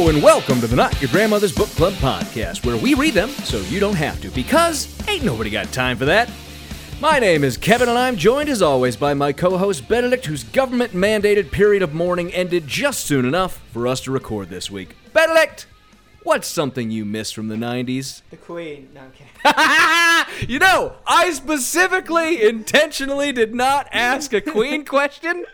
Hello and welcome to the Not Your Grandmother's Book Club podcast, where we read them so you don't have to, because ain't nobody got time for that. My name is Kevin, and I'm joined as always by my co host Benedict, whose government mandated period of mourning ended just soon enough for us to record this week. Benedict, what's something you missed from the 90s? The Queen. No, kidding. you know, I specifically, intentionally did not ask a Queen question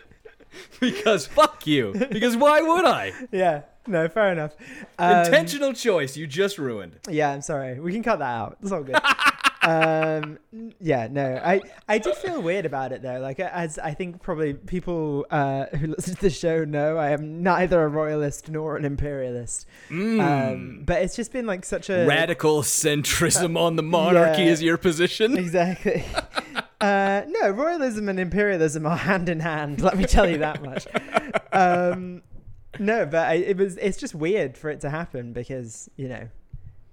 because fuck you. Because why would I? yeah. No, fair enough. Um, Intentional choice you just ruined. Yeah, I'm sorry. We can cut that out. It's all good. um, yeah, no, I I did feel weird about it though. Like as I think probably people uh, who listen to the show know, I am neither a royalist nor an imperialist. Um, but it's just been like such a Radical centrism on the monarchy yeah. is your position. Exactly. uh, no, royalism and imperialism are hand in hand. Let me tell you that much. Um, no, but I, it was. It's just weird for it to happen because you know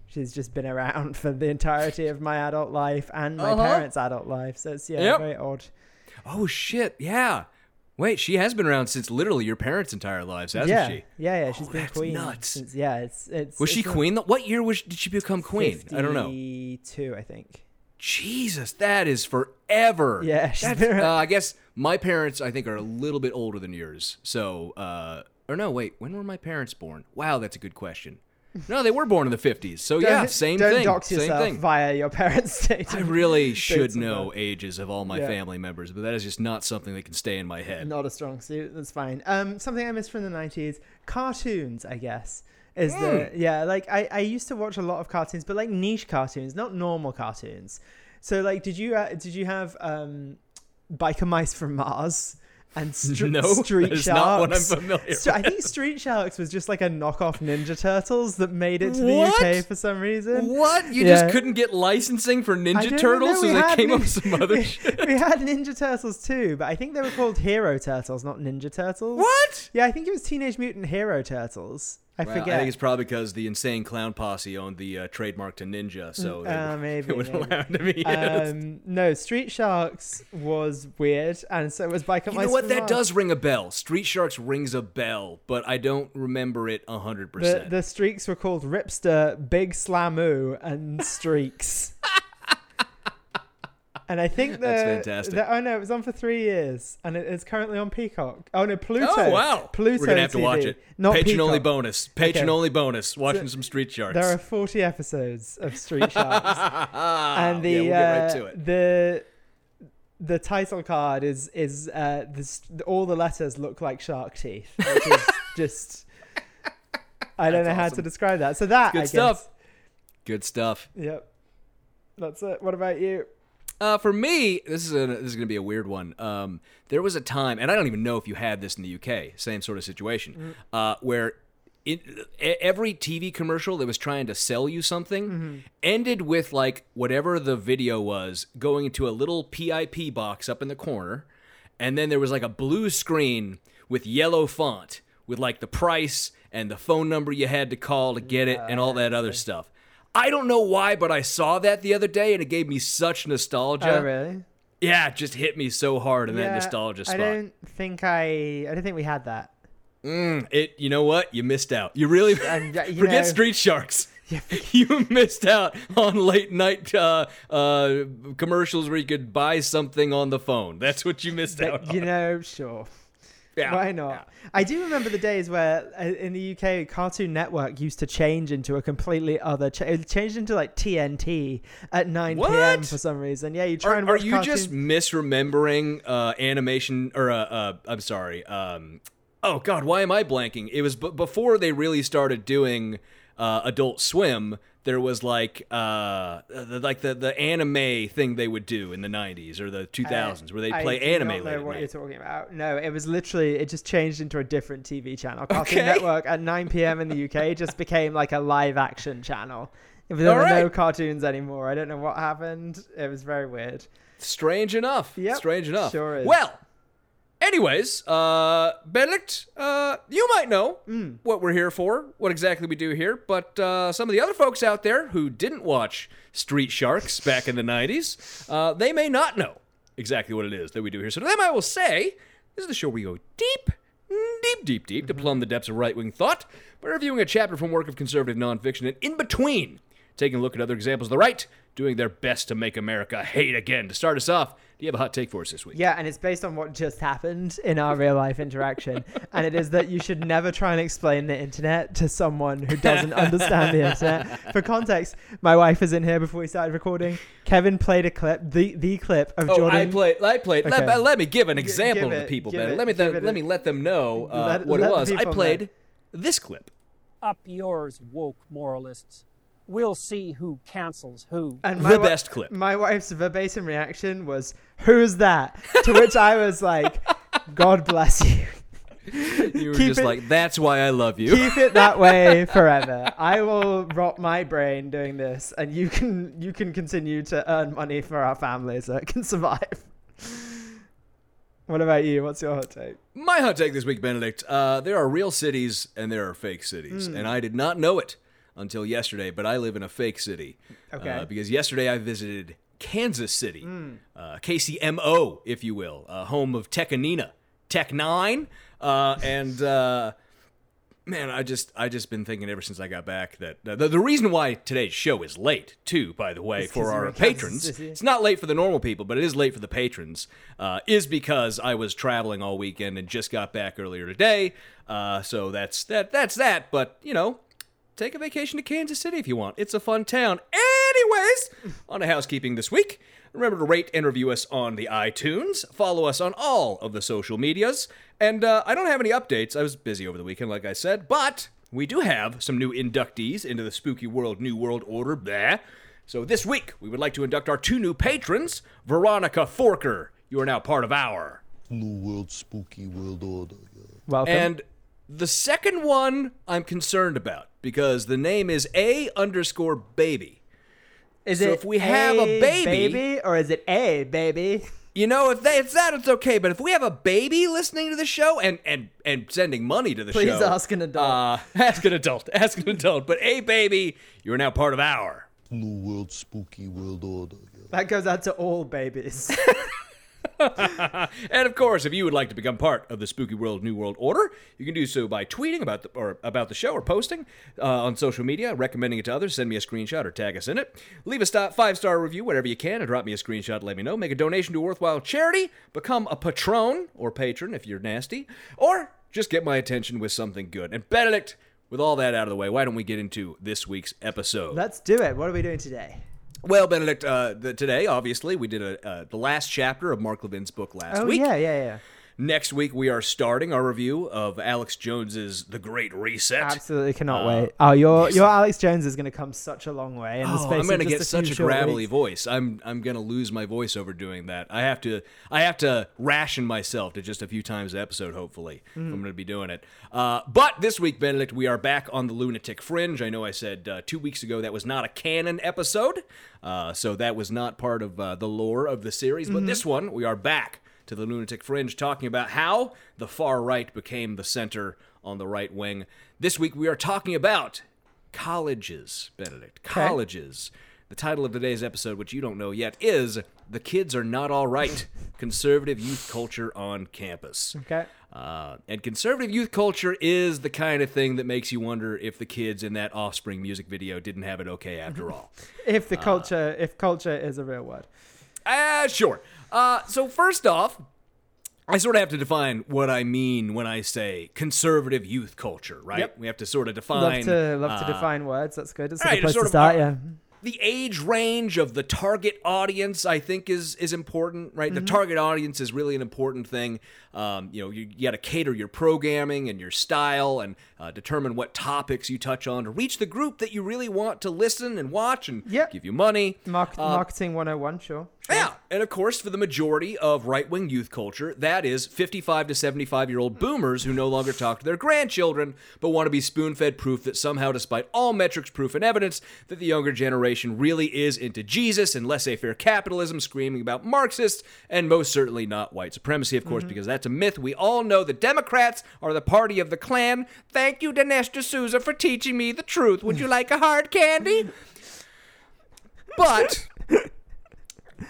she's just been around for the entirety of my adult life and my Uh-huh. parents' adult life. So it's yeah, Yep. very odd. Oh shit, yeah. Wait, she has been around since literally your parents' entire lives, hasn't yeah, she? yeah, yeah. She's Oh, been that's queen. nuts. Since, yeah, it's it's. Was she it's not- queen? What year was did she become queen? I don't know. Fifty-two, I think. Jesus, that is forever. Yeah, she's That's, been uh, I guess my parents, I think, are a little bit older than yours. So, uh, or no, wait, when were my parents born? Wow, that's a good question. No, they were born in the fifties. So yeah, Don't- same don't thing. dox same yourself thing. via your parents' state. I really should know birth. ages of all my Yeah. family members, but that is just not something that can stay in my head. Not a strong suit. That's fine. Um, something I missed from the nineties: cartoons. I guess is the Hmm. yeah. Like I, I used to watch a lot of cartoons, but like niche cartoons, not normal cartoons. So like, did you uh, did you have um, biker mice from Mars? And No, Street that is Sharks. not what I'm familiar I think Street Sharks was just like a knockoff Ninja Turtles that made it to the What? UK for some reason. What? You Yeah. just couldn't get licensing for Ninja Turtles, so they came up with some other we, shit. we had Ninja Turtles too, but I think they were called Hero Turtles, not Ninja Turtles. What? Yeah, I think it was Teenage Mutant Hero Turtles. I Well, forget. I think it's probably because the Insane Clown Posse owned the uh, trademark to Ninja, so they, Uh, were- maybe, they would maybe. allow to be. um, no, Street Sharks was weird, and so it was Biker you know what? That does ring a bell. Street Sharks rings a bell, but I don't remember it hundred percent. the streaks were called Ripster, Big Slammu, and Streex. and I think the, That's fantastic. the- oh no, it was on for three years, and it is currently on Peacock. Oh no, Pluto. Oh wow! Pluto. We're gonna have to watch it. Not Patron only bonus. Patron Okay. only bonus. Watching some Street Sharks. There are 40 episodes of Street Sharks. and the yeah, we'll get right uh, to it. the the title card is is uh this all the letters look like shark teeth which is just i don't That's know how awesome. to describe that so that Good I stuff. guess, Good stuff. yep that's it what about you Uh, for me, this is a, this is gonna be a weird one. Um, there was a time, and I don't even know if you had this in the UK, same sort of situation, uh, where it, every TV commercial that was trying to sell you something ended with like whatever the video was going into a little PIP box up in the corner, and then there was like a blue screen with yellow font with like the price and the phone number you had to call to get it and all that other stuff. I don't know why, but I saw that the other day and it gave me such nostalgia. oh really Yeah, it just hit me so hard in that Yeah, nostalgia spot. i don't think i i don't think we had that Mm, it. You know what? You missed out. You really Um, you forget know- Street Sharks. you missed out on late night uh, uh, commercials where you could buy something on the phone. That's what you missed out. but, you know sure Yeah, Why not? I do remember the days where uh, in the UK, Cartoon Network used to change into a completely other. Ch- it changed into like TNT at 9 p.m. For some reason. Yeah, you try Are, and are you cartoons. just misremembering uh, animation or uh, uh, I'm sorry. Um, oh God, why am I blanking? It was b- before they really started doing uh, Adult Swim, there was like uh, the, like the the anime thing they would do in the '90s or the 2000s, where they play I play do anime. Not know what you're talking about? No, it was literally it just changed into a different TV channel. Cartoon Okay. Network at 9 p.m. in the UK just became like a live action channel. There were All no cartoons anymore. I don't know what happened. It was very weird. Strange enough. Yep, Strange enough. sure is. Well, anyways, uh, Benedict, uh, you might know Hmm. what we're here for, what exactly we do here, but uh, some of the other folks out there who didn't watch Street Sharks back in the 90s, uh, they may not know exactly what it is that we do here. So to them, I will say, this is the show where we go deep, deep, deep, deep to plumb the depths of right wing thought by reviewing a chapter from work of conservative nonfiction and in between taking a look at other examples of the right doing their best to make America hate again. To start us off, you have a hot take for us this week? Yeah, and it's based on what just happened in our real life interaction. and it is that you should never try and explain the internet to someone who doesn't understand the internet. For context, my wife is in here before we started recording. Kevin played a clip, the the clip of Oh, Jordan. I played. I played. Let, Okay. let me give an example give to the people, give Ben. it, Let me th- it let me let them know uh, Let- what let it was. I people know. played this clip. Up yours, woke moralists. We'll see who cancels who. and The wi- best clip. My wife's verbatim reaction was, "Who's that?" To which I was like, "God bless you. You were Keep just it- like, "That's why I love you." Keep it that way forever. I will rot my brain doing this, and you can you can continue to earn money for our family so it can survive." What about you? What's your hot take? My hot take this week, Benedict. Uh, there are real cities and there are fake cities, Hmm. and I did not know it until yesterday. But I live in a fake city. Okay. Uh, because yesterday I visited Kansas City, Hmm. uh, KCMO, if you will, uh, home of Tekanina, Tech N9ne, uh, and. Uh, Man, I just I just been thinking ever since I got back that uh, the, the reason why today's show is late too, by the way, It's for our patrons. It's not late for the normal people, but it is late for the patrons. Uh, is because I was traveling all weekend and just got back earlier today. Uh, so that's that that's that. But you know, take a vacation to Kansas City if you want. It's a fun town. Anyways, on to housekeeping this week. Remember to rate and review us on the iTunes. Follow us on all of the social medias. And uh, I don't have any updates. I was busy over the weekend, like I said, but we do have some new inductees into the Spooky World New World Order. Blah. So this week, we would like to induct our two new patrons. Veronica Forker, you are now part of our. New World Spooky World Order. Welcome. And the second one I'm concerned about because the name is A underscore baby. is so it if we have a baby- or is it a baby? You know, if they, it's that, it's okay. But if we have a baby listening to the show and and and sending money to the Please show, please ask an adult. Uh, ask an adult. Ask an adult. But a baby, you are now part of our. New World Spooky World Order. That goes out to all babies. And of course, if you would like to become part of the Spooky World New World Order, you can do so by tweeting about the or about the show or posting uh, on social media, recommending it to others. Send me a screenshot or tag us in it. Leave a st- five star review, whatever you can, and drop me a screenshot. Let me know. Make a donation to a worthwhile charity. Become a patron or patron if you're nasty, or just get my attention with something good. And Benedict, with all that out of the way, why don't we get into this week's episode? Let's do it. What are we doing today? Well, Benedict, uh, the, today obviously we did a, uh, the last chapter of Mark Levin's book last Oh week. yeah, yeah, yeah. Next week, we are starting our review of Alex Jones's The Great Reset. Absolutely cannot Uh, wait. Oh, your yes. your Alex Jones is going to come such a long way in the Oh, space I'm gonna get a such a gravelly weeks. voice. I'm I'm gonna lose my voice over doing that. I have to I have to ration myself to just a few times an episode. Hopefully, Mm. I'm gonna be doing it. Uh, but this week, Benedict, we are back on the Lunatic Fringe. I know I said uh, two weeks ago that was not a canon episode, uh, so that was not part of uh, the lore of the series. Mm-hmm. But this one, we are back to the Lunatic Fringe, talking about how the far right became the center on the right wing. This week, we are talking about colleges, Benedict. Colleges. The title of today's episode, which you don't know yet, is The Kids Are Not All Right Conservative Youth Culture on Campus. Okay. Uh, and conservative youth culture is the kind of thing that makes you wonder if the kids in that Offspring music video didn't have it okay after all. If the culture, if culture is a real word. Ah, sure. Uh, so first off, I sort of have to define what I mean when I say conservative youth culture, right? Yep. We have to sort of define. Love to love to uh, define words. That's good. It's a good right, place sort to of start. our- Yeah. the age range of the target audience, I think, is is important, right? The target audience is really an important thing. Um, you know, you, you got to cater your programming and your style, and uh, determine what topics you touch on to reach the group that you really want to listen and watch and Yep. give you money. Mark- Uh, marketing 101, sure. Yeah, and of course, for the majority of right wing youth culture, that is 55 to 75 year old boomers who no longer talk to their grandchildren, but want to be spoon fed proof that somehow, despite all metrics, proof, and evidence, that the younger generation really is into Jesus and laissez faire capitalism, screaming about Marxists, and most certainly not white supremacy, of course, mm-hmm. because that's a myth. We all know the Democrats are the party of the Klan. Thank you, Dinesh D'Souza, for teaching me the truth. Would you like a hard candy? But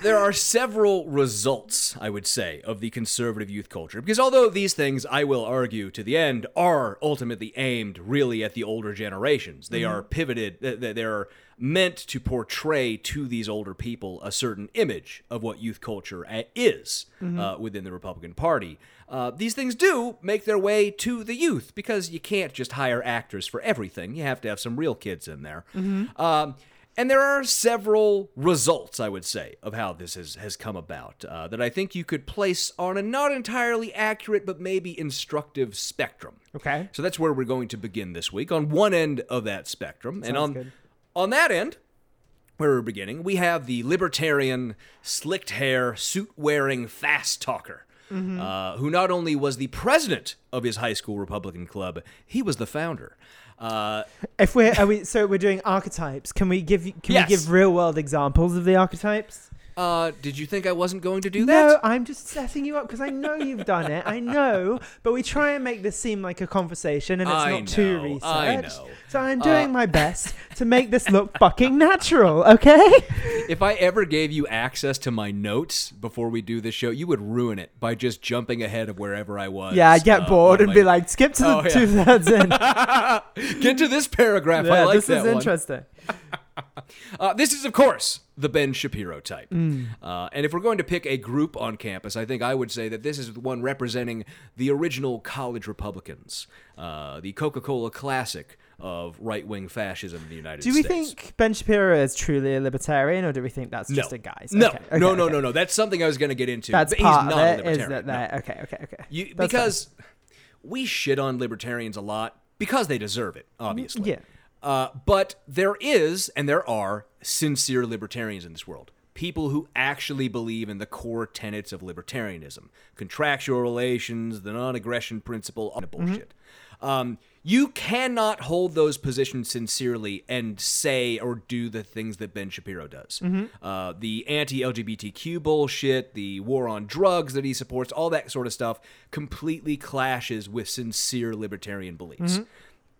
there are several results, I would say, of the conservative youth culture. Because although these things, I will argue to the end, are ultimately aimed really at the older generations, they are pivoted, th- th- they're meant to portray to these older people a certain image of what youth culture a- is uh, within the Republican Party. Uh, these things do make their way to the youth because you can't just hire actors for everything. You have to have some real kids in there. Um, and there are several results, I would say, of how this has, has come about uh, that I think you could place on a not entirely accurate but maybe instructive spectrum. Okay. So that's where we're going to begin this week on one end of that spectrum. and on, good. on that end, where we're beginning, we have the libertarian, slicked hair, suit wearing fast talker. Mm-hmm. Uh, who not only was the president of his high school Republican club, he was the founder. Uh, If we're are we so we're doing archetypes. Can we give can Yes. we give real world examples of the archetypes? Uh, did you think I wasn't going to do that? No? I'm just setting you up because I know you've done it. I know, but we try and make this seem like a conversation, and it's I not too know, researched. I know. So I'm doing Uh, my best to make this look fucking natural. Okay? If I ever gave you access to my notes before we do this show, you would ruin it by just jumping ahead of wherever I was. Yeah, I'd get uh, bored and be like, skip to the Oh, yeah. two thirds in. Get to this paragraph. I yeah, like this is one. interesting. Uh, this is, of course, the Ben Shapiro type. Mm. Uh, and if we're going to pick a group on campus, I think I would say that this is the one representing the original college Republicans, uh, the Coca Cola classic of right wing fascism in the United States. Do we States. think Ben Shapiro is truly a libertarian, or do we think that's no. just a guy? No, Okay, okay, no, no, okay. no, no. That's something I was going to get into. That's but part he's of not a it. Is libertarian. that no. Okay, okay, okay. You, That's fine. because we shit on libertarians a lot because they deserve it, obviously. yeah. Uh, but there is, and there are, sincere libertarians in this world. People who actually believe in the core tenets of libertarianism contractual relations, the non aggression principle, all that bullshit. Um, you cannot hold those positions sincerely and say or do the things that Ben Shapiro does. Uh, the anti LGBTQ bullshit, the war on drugs that he supports, all that sort of stuff completely clashes with sincere libertarian beliefs.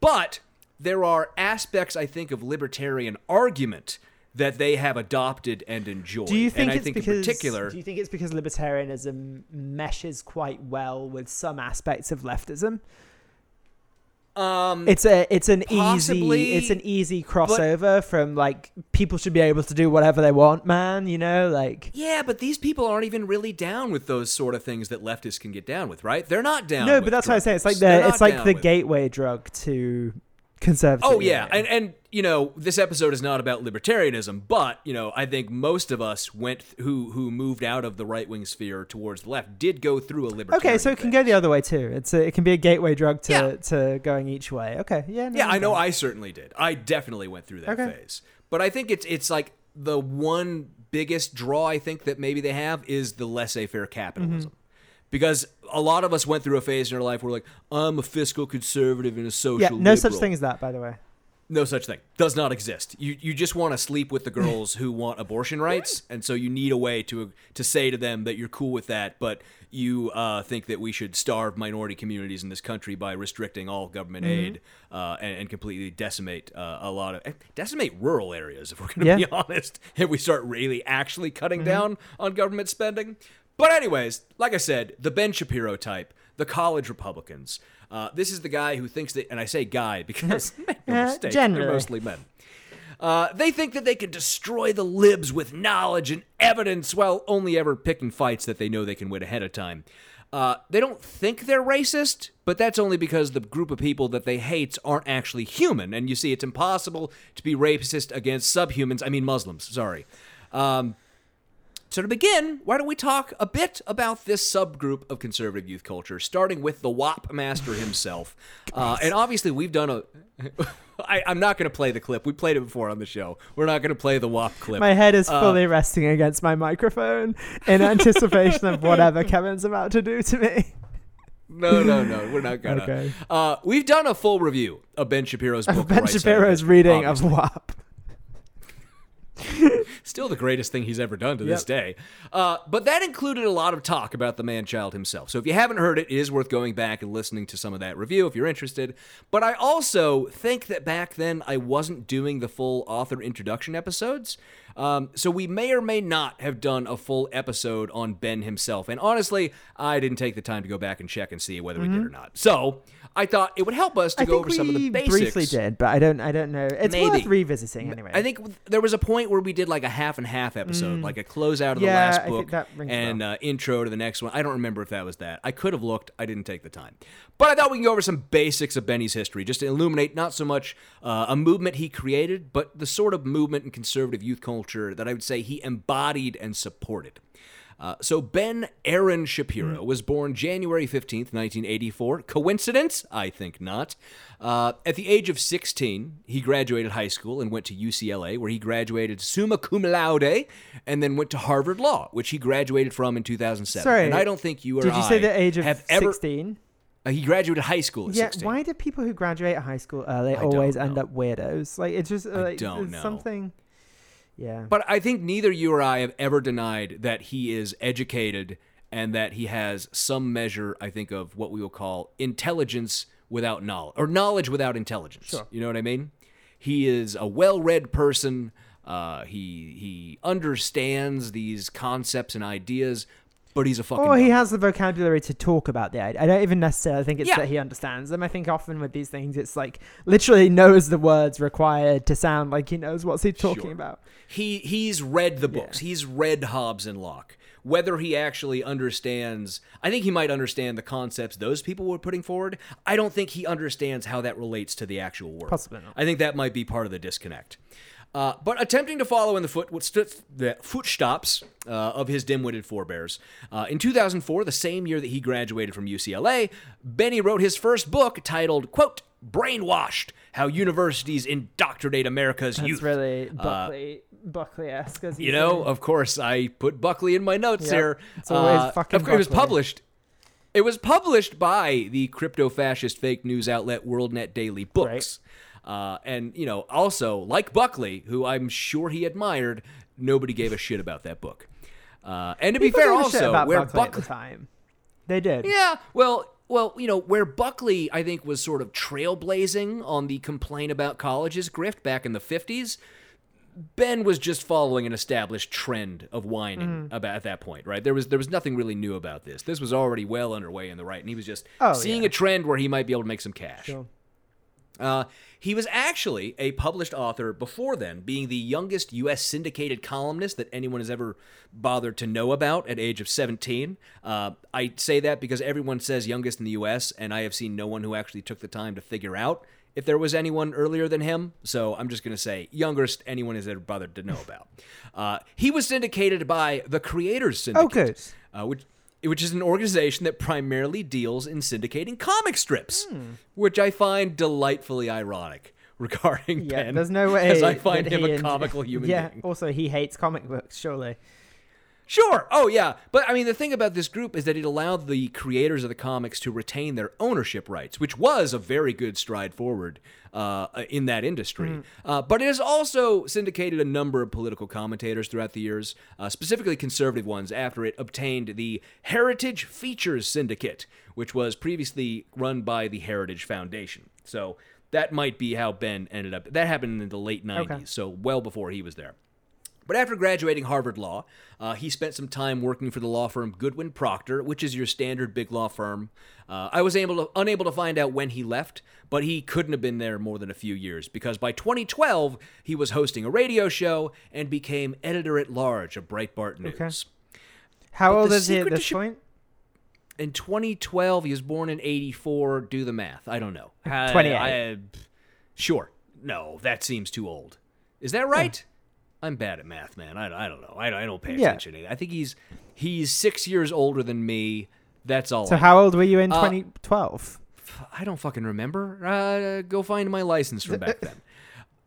But there are aspects, I think, of libertarian argument that they have adopted and enjoyed. Do you think and I it's think because in particular, do you think it's because libertarianism meshes quite well with some aspects of leftism? um, It's a it's an Possibly, easy it's an easy crossover from like people should be able to do whatever they want, man. You know, like yeah, but these people aren't even really down with those sort of things that leftists can get down with, right? They're not down. no, but that's what I say. It's like the it's like the with- gateway drug to conservative. Oh yeah, and and you know this episode is not about libertarianism, but you know I think most of us went th- who who moved out of the right wing sphere towards the left did go through a libertarian. Okay, so it can phase. go the other way too. It's a, it can be a gateway drug to, Yeah. to going each way. Okay, yeah, no, Yeah, I know. I certainly did. I definitely went through that Okay. phase. But I think it's it's like the one biggest draw I think that maybe they have is the laissez-faire capitalism. Mm-hmm. Because a lot of us went through a phase in our life where like I'm a fiscal conservative and a social yeah, no such thing as that, by the way. No such thing. Does not exist. You you just want to sleep with the girls who want abortion rights, and so you need a way to to say to them that you're cool with that, but you uh, think that we should starve minority communities in this country by restricting all government Mm-hmm. aid uh, and, and completely decimate uh, a lot of eh, decimate rural areas. If we're going to Yeah. be honest, if we start really actually cutting Mm-hmm. down on government spending. But anyways, like I said, the Ben Shapiro type, the college Republicans. Uh, this is the guy who thinks that, and I say guy because make no Uh, mistake, generally. they're mostly men. Uh, they think that they can destroy the libs with knowledge and evidence while only ever picking fights that they know they can win ahead of time. Uh, they don't think they're racist, but that's only because the group of people that they hate aren't actually human. And you see, it's impossible to be racist against subhumans. I mean, Muslims. Sorry. Um, so to begin, why don't we talk a bit about this subgroup of conservative youth culture, starting with the WAP master himself. Uh, and obviously, we've done a. I, I'm not going to play the clip. We played it before on the show. We're not going to play the WAP clip. My head is Uh, fully resting against my microphone in anticipation of whatever Kevin's about to do to me. No, no, no. We're not gonna. Okay. Uh, we've done a full review of Ben Shapiro's book. Ben Shapiro's reading obviously. of WAP. Still the greatest thing he's ever done to this day. Uh, but that included a lot of talk about the man child himself. So if you haven't heard it, it is worth going back and listening to some of that review if you're interested. But I also think that back then I wasn't doing the full author introduction episodes. Um, so we may or may not have done a full episode on Ben himself. And honestly, I didn't take the time to go back and check and see whether we did or not. So I thought it would help us to I go over some of the basics. briefly did, but I don't. I don't know. It's Maybe. worth revisiting anyway. I think there was a point where we did like a half and half episode, like a closeout of the Mm. Last book that rings a and uh, intro to the next one. I don't remember if that was that. I could have looked. I didn't take the time. But I thought we can go over some basics of Benny's history, just to illuminate not so much uh, a movement he created, but the sort of movement in conservative youth culture that I would say he embodied and supported. Uh, so Ben Aaron Shapiro was born January 15th, 1984. Coincidence? I think not. Uh, at the age of 16, he graduated high school and went to UCLA, where he graduated summa cum laude, and then went to Harvard Law, which he graduated from in 2007. Sorry, and I don't think you or Did you say the age of have ever. sixteen? Uh, he graduated high school at Yeah. 16. Why do people who graduate high school early I always end up weirdos? Like it's just like don't know. something. Yeah. But I think neither you or I have ever denied that he is educated and that he has some measure, I think, of what we will call intelligence without knowledge, or knowledge without intelligence. Sure. You know what I mean? He is a well-read person. Uh, he he understands these concepts and ideas, but he's a fucking. Or he has the vocabulary to talk about the idea. I don't even necessarily think it's Yeah. that he understands them. I think often with these things, it's like literally knows the words required to sound like he knows what's he talking Sure. about. He he's read the books. He's read Hobbes and Locke. Whether he actually understands, I think he might understand the concepts those people were putting forward. I don't think he understands how that relates to the actual work. Possibly not. I think that might be part of the disconnect. Uh, but attempting to follow in the foot the footsteps uh, of his dim-witted forebears, uh, in 2004, the same year that he graduated from UCLA, Benny wrote his first book titled "quote Brainwashed: How Universities Indoctrinate America's That's Youth." That's really Uh, Buckley Buckley esque as you know, of course, I put Buckley in my notes Yep. here. It's always Uh, fucking of course, It was published. It was published by the crypto-fascist fake news outlet WorldNet Daily Books. Uh, and you know, also like Buckley, who I'm sure he admired, nobody gave a shit about that book. Uh, and to be fair, gave a shit also about where Buckley at the time, they did. yeah, well, well, you know, where Buckley, I think, was sort of trailblazing on the complaint about colleges grift back in the 50s. Ben was just following an established trend of whining Mm-hmm. about at that point, right? There was there was nothing really new about this. This was already well underway in the right, and he was just Oh, seeing yeah. a trend where he might be able to make some cash. Sure. Uh, he was actually a published author before then, being the youngest U.S. syndicated columnist that anyone has ever bothered to know about at age of 17. Uh, I say that because everyone says youngest in the U.S., and I have seen no one who actually took the time to figure out if there was anyone earlier than him. So I'm just going to say youngest anyone has ever bothered to know about. Uh, he was syndicated by the Creators Syndicate good. uh, which which is an organization that primarily deals in syndicating comic strips, which I find delightfully ironic regarding Yeah, Ben. there's no way. as I find him a comical human yeah. being. Also, he hates comic books. Surely. Sure. Oh, yeah. But I mean, the thing about this group is that it allowed the creators of the comics to retain their ownership rights, which was a very good stride forward uh, in that industry. Uh, but it has also syndicated a number of political commentators throughout the years, uh, specifically conservative ones, after it obtained the Heritage Features Syndicate, which was previously run by the Heritage Foundation. So that might be how Ben ended up. That happened in the late 90s, Okay. so well before he was there. But after graduating Harvard Law, uh, he spent some time working for the law firm Goodwin Procter, which is your standard big law firm. Uh, I was able to, unable to find out when he left, but he couldn't have been there more than a few years because by 2012 he was hosting a radio show and became editor at large of Breitbart News. How But old is he at this point? in 2012, he was born in 84. Do the math. I don't know. 28. I- sure. No, that seems too old. Is that right? I'm bad at math, man. I, I don't know. I, I don't pay attention. I think he's he's six years older than me. That's all. So I how old were you in Uh, 2012? I don't fucking remember. Uh, go find my license from back then.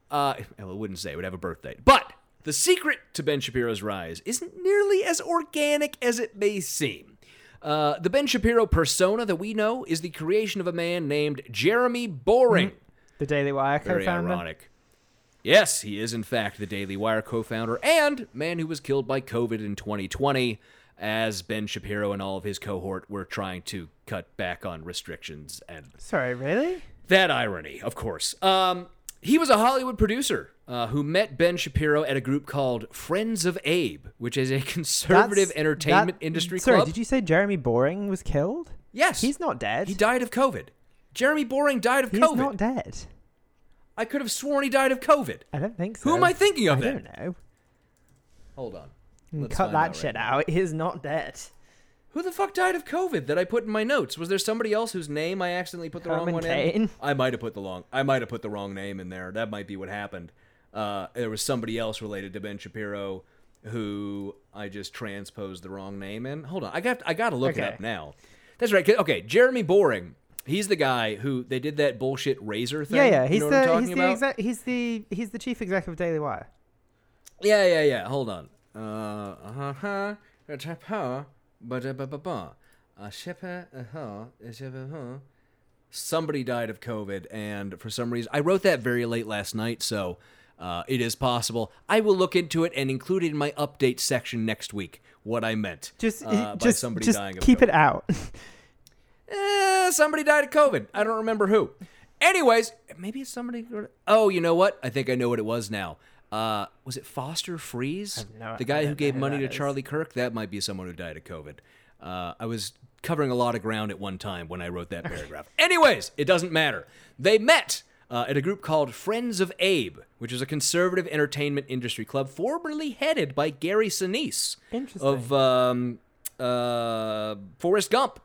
Uh, well, it wouldn't say. It would have a birthday. But the secret to Ben Shapiro's rise isn't nearly as organic as it may seem. Uh, the Ben Shapiro persona that we know is the creation of a man named Jeremy Boring. The Daily Wire co-founder. Very ironic. Yes, he is in fact the Daily Wire co-founder and man who was killed by COVID in 2020 as Ben Shapiro and all of his cohort were trying to cut back on restrictions and Sorry, really? that irony, of course. Um, he was a Hollywood producer uh, who met Ben Shapiro at a group called Friends of Abe, which is a conservative That's- entertainment that- industry Sorry, club. did you say Jeremy Boring was killed? Yes. He's not dead. He died of COVID. Jeremy Boring died of He's COVID. not dead. I could have sworn he died of COVID. I don't think so. Who am I thinking of I then? don't know. Hold on. Let's Cut find that out shit now. out. He's not dead. Who the fuck died of COVID that I put in my notes? Was there somebody else whose name I accidentally put the Herman wrong one Cain? in? I might have put the long. I might have put the wrong name in there. That might be what happened. Uh, there was somebody else related to Ben Shapiro who I just transposed the wrong name in. Hold on, I got I got to look it Okay. up now. That's right. 'cause- Okay, Jeremy Boring. He's the guy who they did that bullshit razor thing. Yeah, yeah. You He's know what I'm the talking he's the about? exec, he's the he's the chief executive of Daily Wire. Yeah, yeah, yeah. Hold on. Uh, uh huh. Uh, but uh, ba ba ba. Uh, shepherd, uh huh. uh. Somebody died of COVID, and for some reason, I wrote that very late last night, so uh, it is possible. I will look into it and include it in my update section next week. What I meant, Just uh, by just somebody just dying of keep COVID. it out. Eh, somebody died of COVID. I don't remember who. Anyways, maybe it's somebody. Oh, you know what? I think I know what it was now. Uh, was it Foster Friess? no- the guy who gave who money to is. Charlie Kirk? That might be someone who died of COVID. Uh, I was covering a lot of ground at one time when I wrote that paragraph. Anyways, it doesn't matter. They met uh, at a group called Friends of Abe, which is a conservative entertainment industry club formerly headed by Gary Sinise of um, uh, Forrest Gump.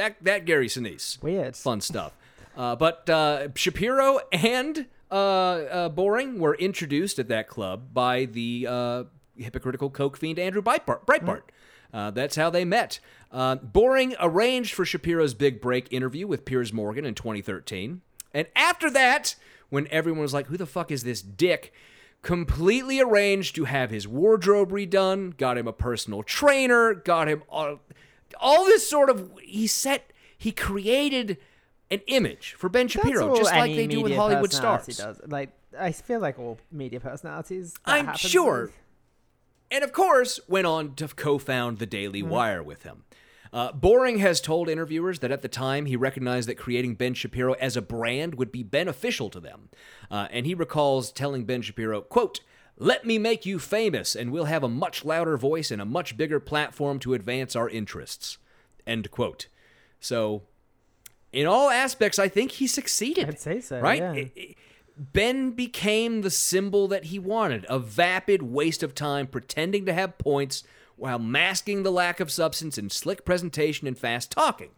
That that Gary Sinise. Weird. Fun stuff. Uh, but uh, Shapiro and uh, uh, Boring were introduced at that club by the uh, hypocritical coke fiend Andrew Breitbart. Breitbart. Uh, that's how they met. Uh, Boring arranged for Shapiro's big break interview with Piers Morgan in 2013. And after that, when everyone was like, who the fuck is this dick? Completely arranged to have his wardrobe redone, got him a personal trainer, got him all, all this sort of. He set, he created an image for Ben Shapiro, just like they do with Hollywood stars. Does. Like I feel like all media personalities. I'm sure. with. And of course, went on to co found the Daily Mm-hmm. Wire with him. Uh, Boring has told interviewers that at the time he recognized that creating Ben Shapiro as a brand would be beneficial to them. Uh, and he recalls telling Ben Shapiro, quote, let me make you famous, and we'll have a much louder voice and a much bigger platform to advance our interests. End quote. So, in all aspects, I think he succeeded. I'd say so, Right? yeah. It- it- Ben became the symbol that he wanted a vapid waste of time pretending to have points while masking the lack of substance in slick presentation and fast talking.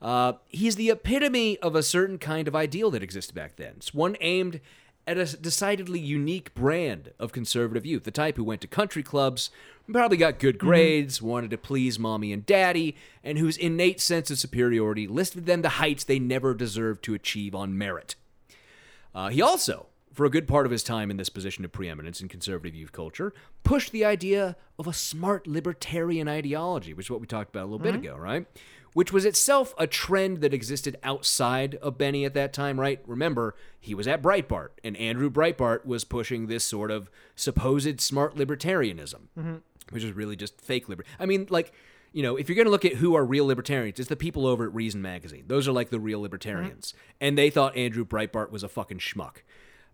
Uh, he's the epitome of a certain kind of ideal that existed back then. It's one aimed at a decidedly unique brand of conservative youth, the type who went to country clubs, probably got good grades, wanted to please mommy and daddy, and whose innate sense of superiority listed them to heights they never deserved to achieve on merit. Uh, he also, for a good part of his time in this position of preeminence in conservative youth culture, pushed the idea of a smart libertarian ideology, which is what we talked about a little bit ago, right? Which was itself a trend that existed outside of Benny at that time, right? Remember, he was at Breitbart, and Andrew Breitbart was pushing this sort of supposed smart libertarianism, mm-hmm. which is really just fake liberty. I mean, like, you know, if you're going to look at who are real libertarians, it's the people over at Reason Magazine. Those are like the real libertarians. Mm-hmm. And they thought Andrew Breitbart was a fucking schmuck.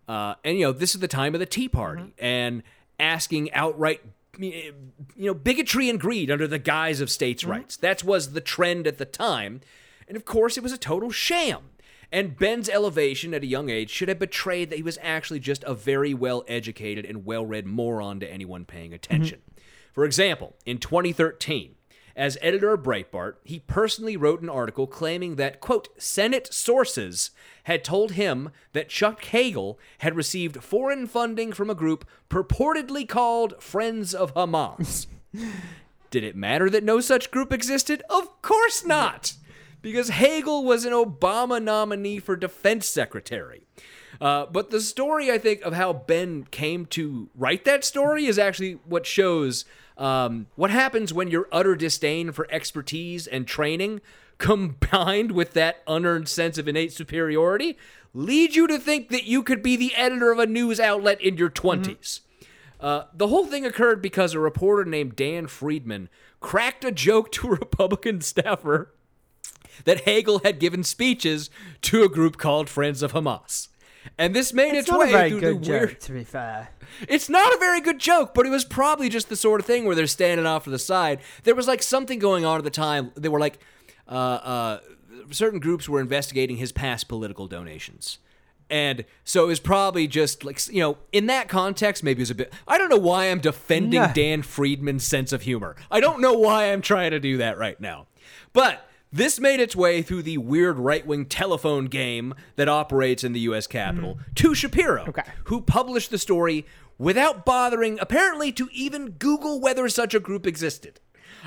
Uh, and, you know, this is the time of the Tea Party mm-hmm. and asking outright, you know, bigotry and greed under the guise of states' mm-hmm. rights. That was the trend at the time. And of course, it was a total sham. And Ben's elevation at a young age should have betrayed that he was actually just a very well educated and well read moron to anyone paying attention. Mm-hmm. For example, in 2013, As editor of Breitbart, he personally wrote an article claiming that, quote, Senate sources had told him that Chuck Hagel had received foreign funding from a group purportedly called Friends of Hamas. Did it matter that no such group existed? Of course not! Because Hagel was an Obama nominee for defense secretary. Uh, but the story, I think, of how Ben came to write that story is actually what shows um, what happens when your utter disdain for expertise and training combined with that unearned sense of innate superiority lead you to think that you could be the editor of a news outlet in your 20s. Uh, the whole thing occurred because a reporter named Dan Friedman cracked a joke to a Republican staffer that Hagel had given speeches to a group called Friends of Hamas. And this made It's its way through the joke, weird. to be fair. It's not a very good joke, but it was probably just the sort of thing where they're standing off to the side. There was like something going on at the time. They were like, uh, uh, certain groups were investigating his past political donations. And so it was probably just like, you know, in that context, maybe it was a bit. I don't know why I'm defending No. Dan Friedman's sense of humor. I don't know why I'm trying to do that right now. But this made its way through the weird right wing telephone game that operates in the U.S. Capitol to Shapiro. Okay. who published the story without bothering, apparently, to even Google whether such a group existed.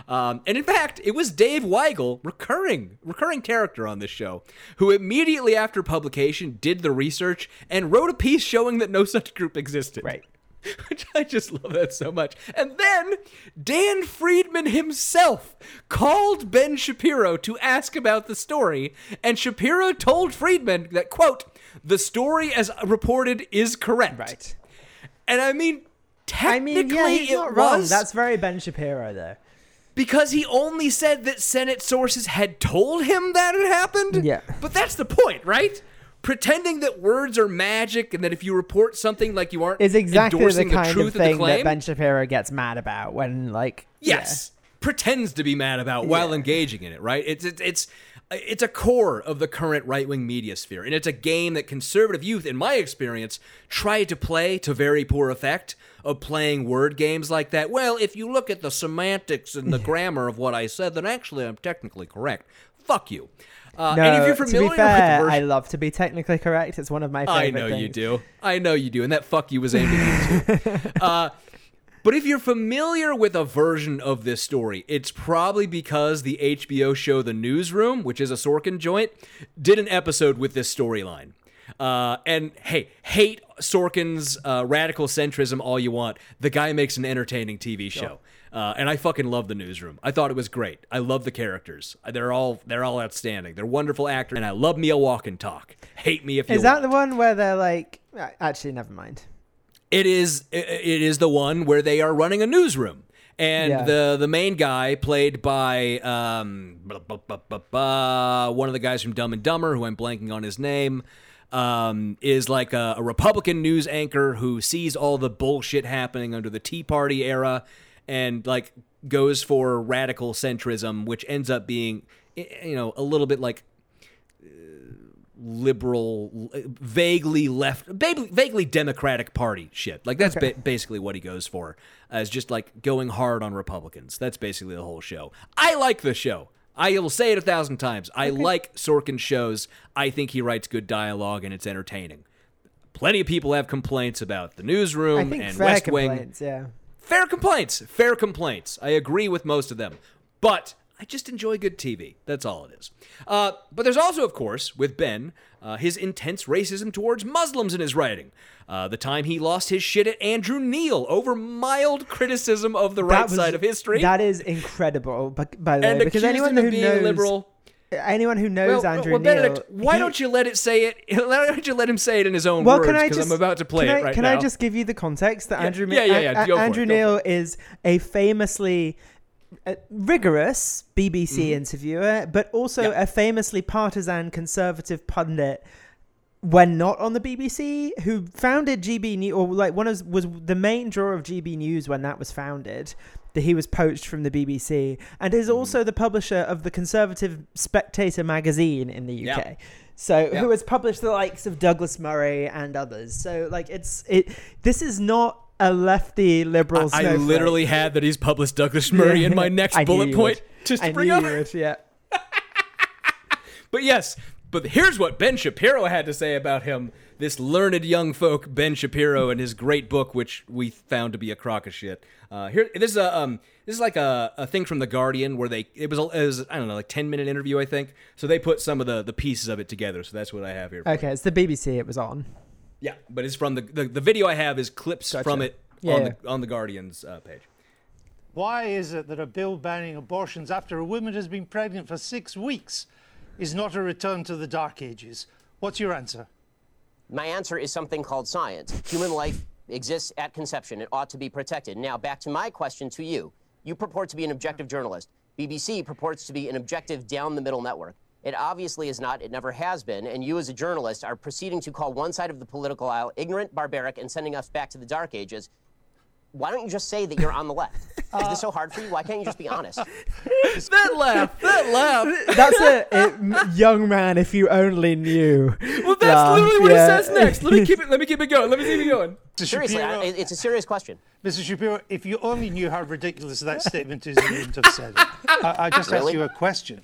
Um, and in fact, it was Dave Weigel, recurring recurring character on this show, who immediately after publication did the research and wrote a piece showing that no such group existed. Right. Which I just love that so much. And then Dan Friedman himself called Ben Shapiro to ask about the story, and Shapiro told Friedman that, quote, the story as reported is correct. Right. And I mean, I technically mean, yeah, he's it not wrong. was That's very Ben Shapiro, though. because he only said that Senate sources had told him that it happened. Yeah. But that's the point, right? Pretending that words are magic and that if you report something like you aren't Is exactly the kind truth of thing the claim, that Ben Shapiro gets mad about when, like, yes, pretends to be mad about while Yeah. engaging in it, right? It's it's it's it's a core of the current right-wing media sphere, and it's a game that conservative youth, in my experience, try to play to very poor effect of playing word games like that. Well, if you look at the semantics and the grammar of what I said, then actually I'm technically correct. Fuck you. Uh, No, and if you're familiar to be fair, with the I love to be technically correct. It's one of my favorite I know you do. I know you do, and that fuck you was aimed at you too. uh, but if you're familiar with a version of this story, it's probably because the HBO show The Newsroom, which is a Sorkin joint, did an episode with this storyline. Uh, and hey, hate Sorkin's uh, radical centrism all you want. The guy makes an entertaining TV show. Uh, and I fucking love the newsroom. I thought it was great. I love the characters. They're all they're all outstanding. They're wonderful actors, and I love me a walk and talk. Hate me if you Is that want. the one where they're like, actually, never mind. It is. It is the one where they are running a newsroom. And Yeah. the the main guy played by um blah, blah, blah, one of the guys from Dumb and Dumber who I'm blanking on his name um is like a, a Republican news anchor who sees all the bullshit happening under the Tea Party era and like goes for radical centrism which ends up being you know a little bit like uh, liberal, vaguely left, vaguely, vaguely Democratic Party shit. Like that's ba- basically what he goes for, as just like going hard on Republicans. That's basically the whole show. I like the show. I will say it a thousand times. I like Sorkin's shows. I think he writes good dialogue and it's entertaining. Plenty of people have complaints about the newsroom and West Wing. yeah. Fair complaints. Fair complaints. I agree with most of them. But I just enjoy good TV. That's all it is. Uh, but there's also, of course, with Ben, uh, his intense racism towards Muslims in his writing. Uh, the time he lost his shit at Andrew Neil over mild criticism of the right was- side of history. That is incredible, but by the and way, because anyone who being knows liberal. Anyone who knows Well, Andrew well, Neil, Benedict, why he- don't you let it say it? Why don't you let him say it in his own Well, words? can I Because just? I'm about to play can it I, right can now. I just give you the context that Yeah, Andrew? yeah, yeah, yeah, A- go for it, Andrew for Neil it. is a famously uh, rigorous BBC interviewer, but also Mm-hmm. Yeah. a famously partisan conservative pundit. When not on the BBC, who founded GB News, or like one of was the main draw of GB News when that was founded, that he was poached from the BBC, and Mm-hmm. is also the publisher of the conservative Spectator magazine in the UK. Yeah. So Yeah. who has published the likes of Douglas Murray and others. So like it's it this is not a lefty liberal I, I literally had that he's published Douglas Murray in my next bullet point. would. Just to I bring up- you would, yeah. But yes, but here's what Ben Shapiro had to say about him. This learned young folk, Ben Shapiro, and his great book, which we found to be a crock of shit. Uh, here, this is a um, this is like a, a thing from the Guardian where they it was, a, it was I don't know like ten minute interview I think. So they put some of the the pieces of it together. So that's what I have here. for you. Okay, it's the BBC it was on. Yeah, but it's from the the, the video I have is clips Gotcha. from it Yeah, on yeah. the on the Guardian's uh, page. Why is it that a bill banning abortions after a woman has been pregnant for six weeks is not a return to the Dark Ages? What's your answer? My answer is something called science. Human life exists at conception. It ought to be protected. Now, back to my question to you. You purport to be an objective journalist. BBC purports to be an objective down the middle network. It obviously is not. It never has been. And you, as a journalist, are proceeding to call one side of the political aisle ignorant, barbaric, and sending us back to the dark ages. Why don't you just say that you're on the left? Is this so hard for you? Why can't you just be uh, honest? that laugh, that laugh. That's a, it, young man. If you only knew. Well, that's laugh, literally what yeah. it says next. Let me keep it. Let me keep it going. Let me keep it going. Mr. Seriously, I, Shapiro, it- it's a serious question. Mr. Shapiro, if you only knew how ridiculous that statement is, you wouldn't have said it. I, I just asked you a question.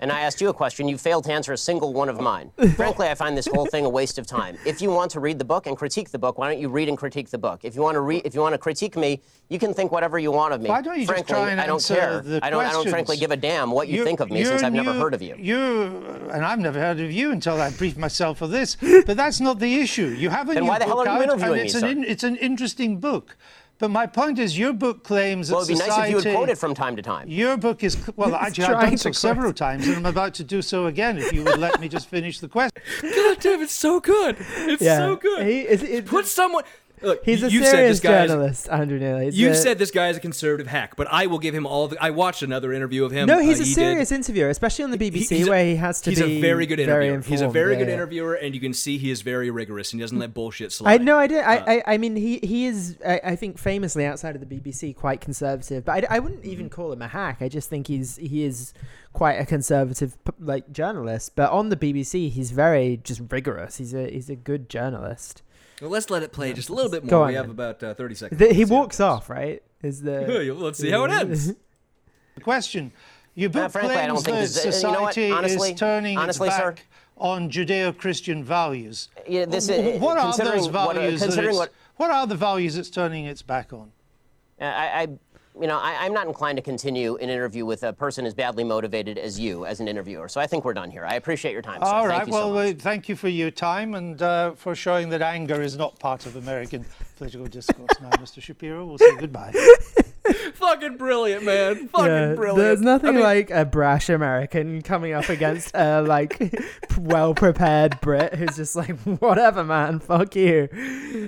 And I asked you a question, you failed to answer a single one of mine. Frankly, I find this whole thing a waste of time. If you want to read the book and critique the book, why don't you read and critique the book? If you want to read, if you want to critique me, you can think whatever you want of me. Why don't you just frankly, try and I don't answer care. the I don't. I don't questions? frankly give a damn what you You're- think of me since I've never heard of you. You and I've never heard of you until I briefed myself for this. But that's not the issue. You haven't. Then why the hell are you interviewing and me, it's an in, it's an interesting book. But my point is, your book claims Well, that it'd be nice society. if you would quote it from time to time. Your book is well. Actually, I've trying done so to several times, and I'm about to do so again. If you would let me just finish the question. God damn, it's so good. It's Yeah. so good. He, is, it, Put someone. Look, he's a you serious guy is- journalist, Andrew Neil. He's You a- said this guy is a conservative hack, but I will give him all the. I watched another interview of him. No, he's uh, a he did. serious interviewer, especially on the BBC, He- he's a- where he has to he's be a very good very interviewer. he's a very yeah, good yeah. interviewer, and you can see he is very rigorous and he doesn't let bullshit slide. I no, I did. I, Uh, I, I mean, he he is. I, I think famously outside of the BBC, quite conservative. But I, I wouldn't even Mm-hmm. call him a hack. I just think he's he is quite a conservative like journalist. But on the BBC, he's very just rigorous. He's a he's a good journalist. Well, let's let it play just a little bit more. Go on, we have then. about uh, thirty seconds. The, he Let's see how it walks off, right? Is the Let's see how it ends. The question. Your book Uh, frankly, I don't claims think that this- uh, you know what? society Honestly- is turning honestly, its sir- back on Judeo-Christian values. Yeah, this Wh- is- what are considering those what- uh, values? that considering what- what are the values it's turning its back on? Uh, I, I you know, I, I'm not inclined to continue an interview with a person as badly motivated as you as an interviewer. So I think we're done here. I appreciate your time. sir. All Thank right. you so Well, much. uh, thank you for your time and uh, for showing that anger is not part of American political discourse. now, Mr. Shapiro, we'll say goodbye. Fucking brilliant, man. Fucking Yeah, brilliant. There's nothing I mean, like a brash American coming up against a like well prepared Brit who's just like, whatever, man, fuck you.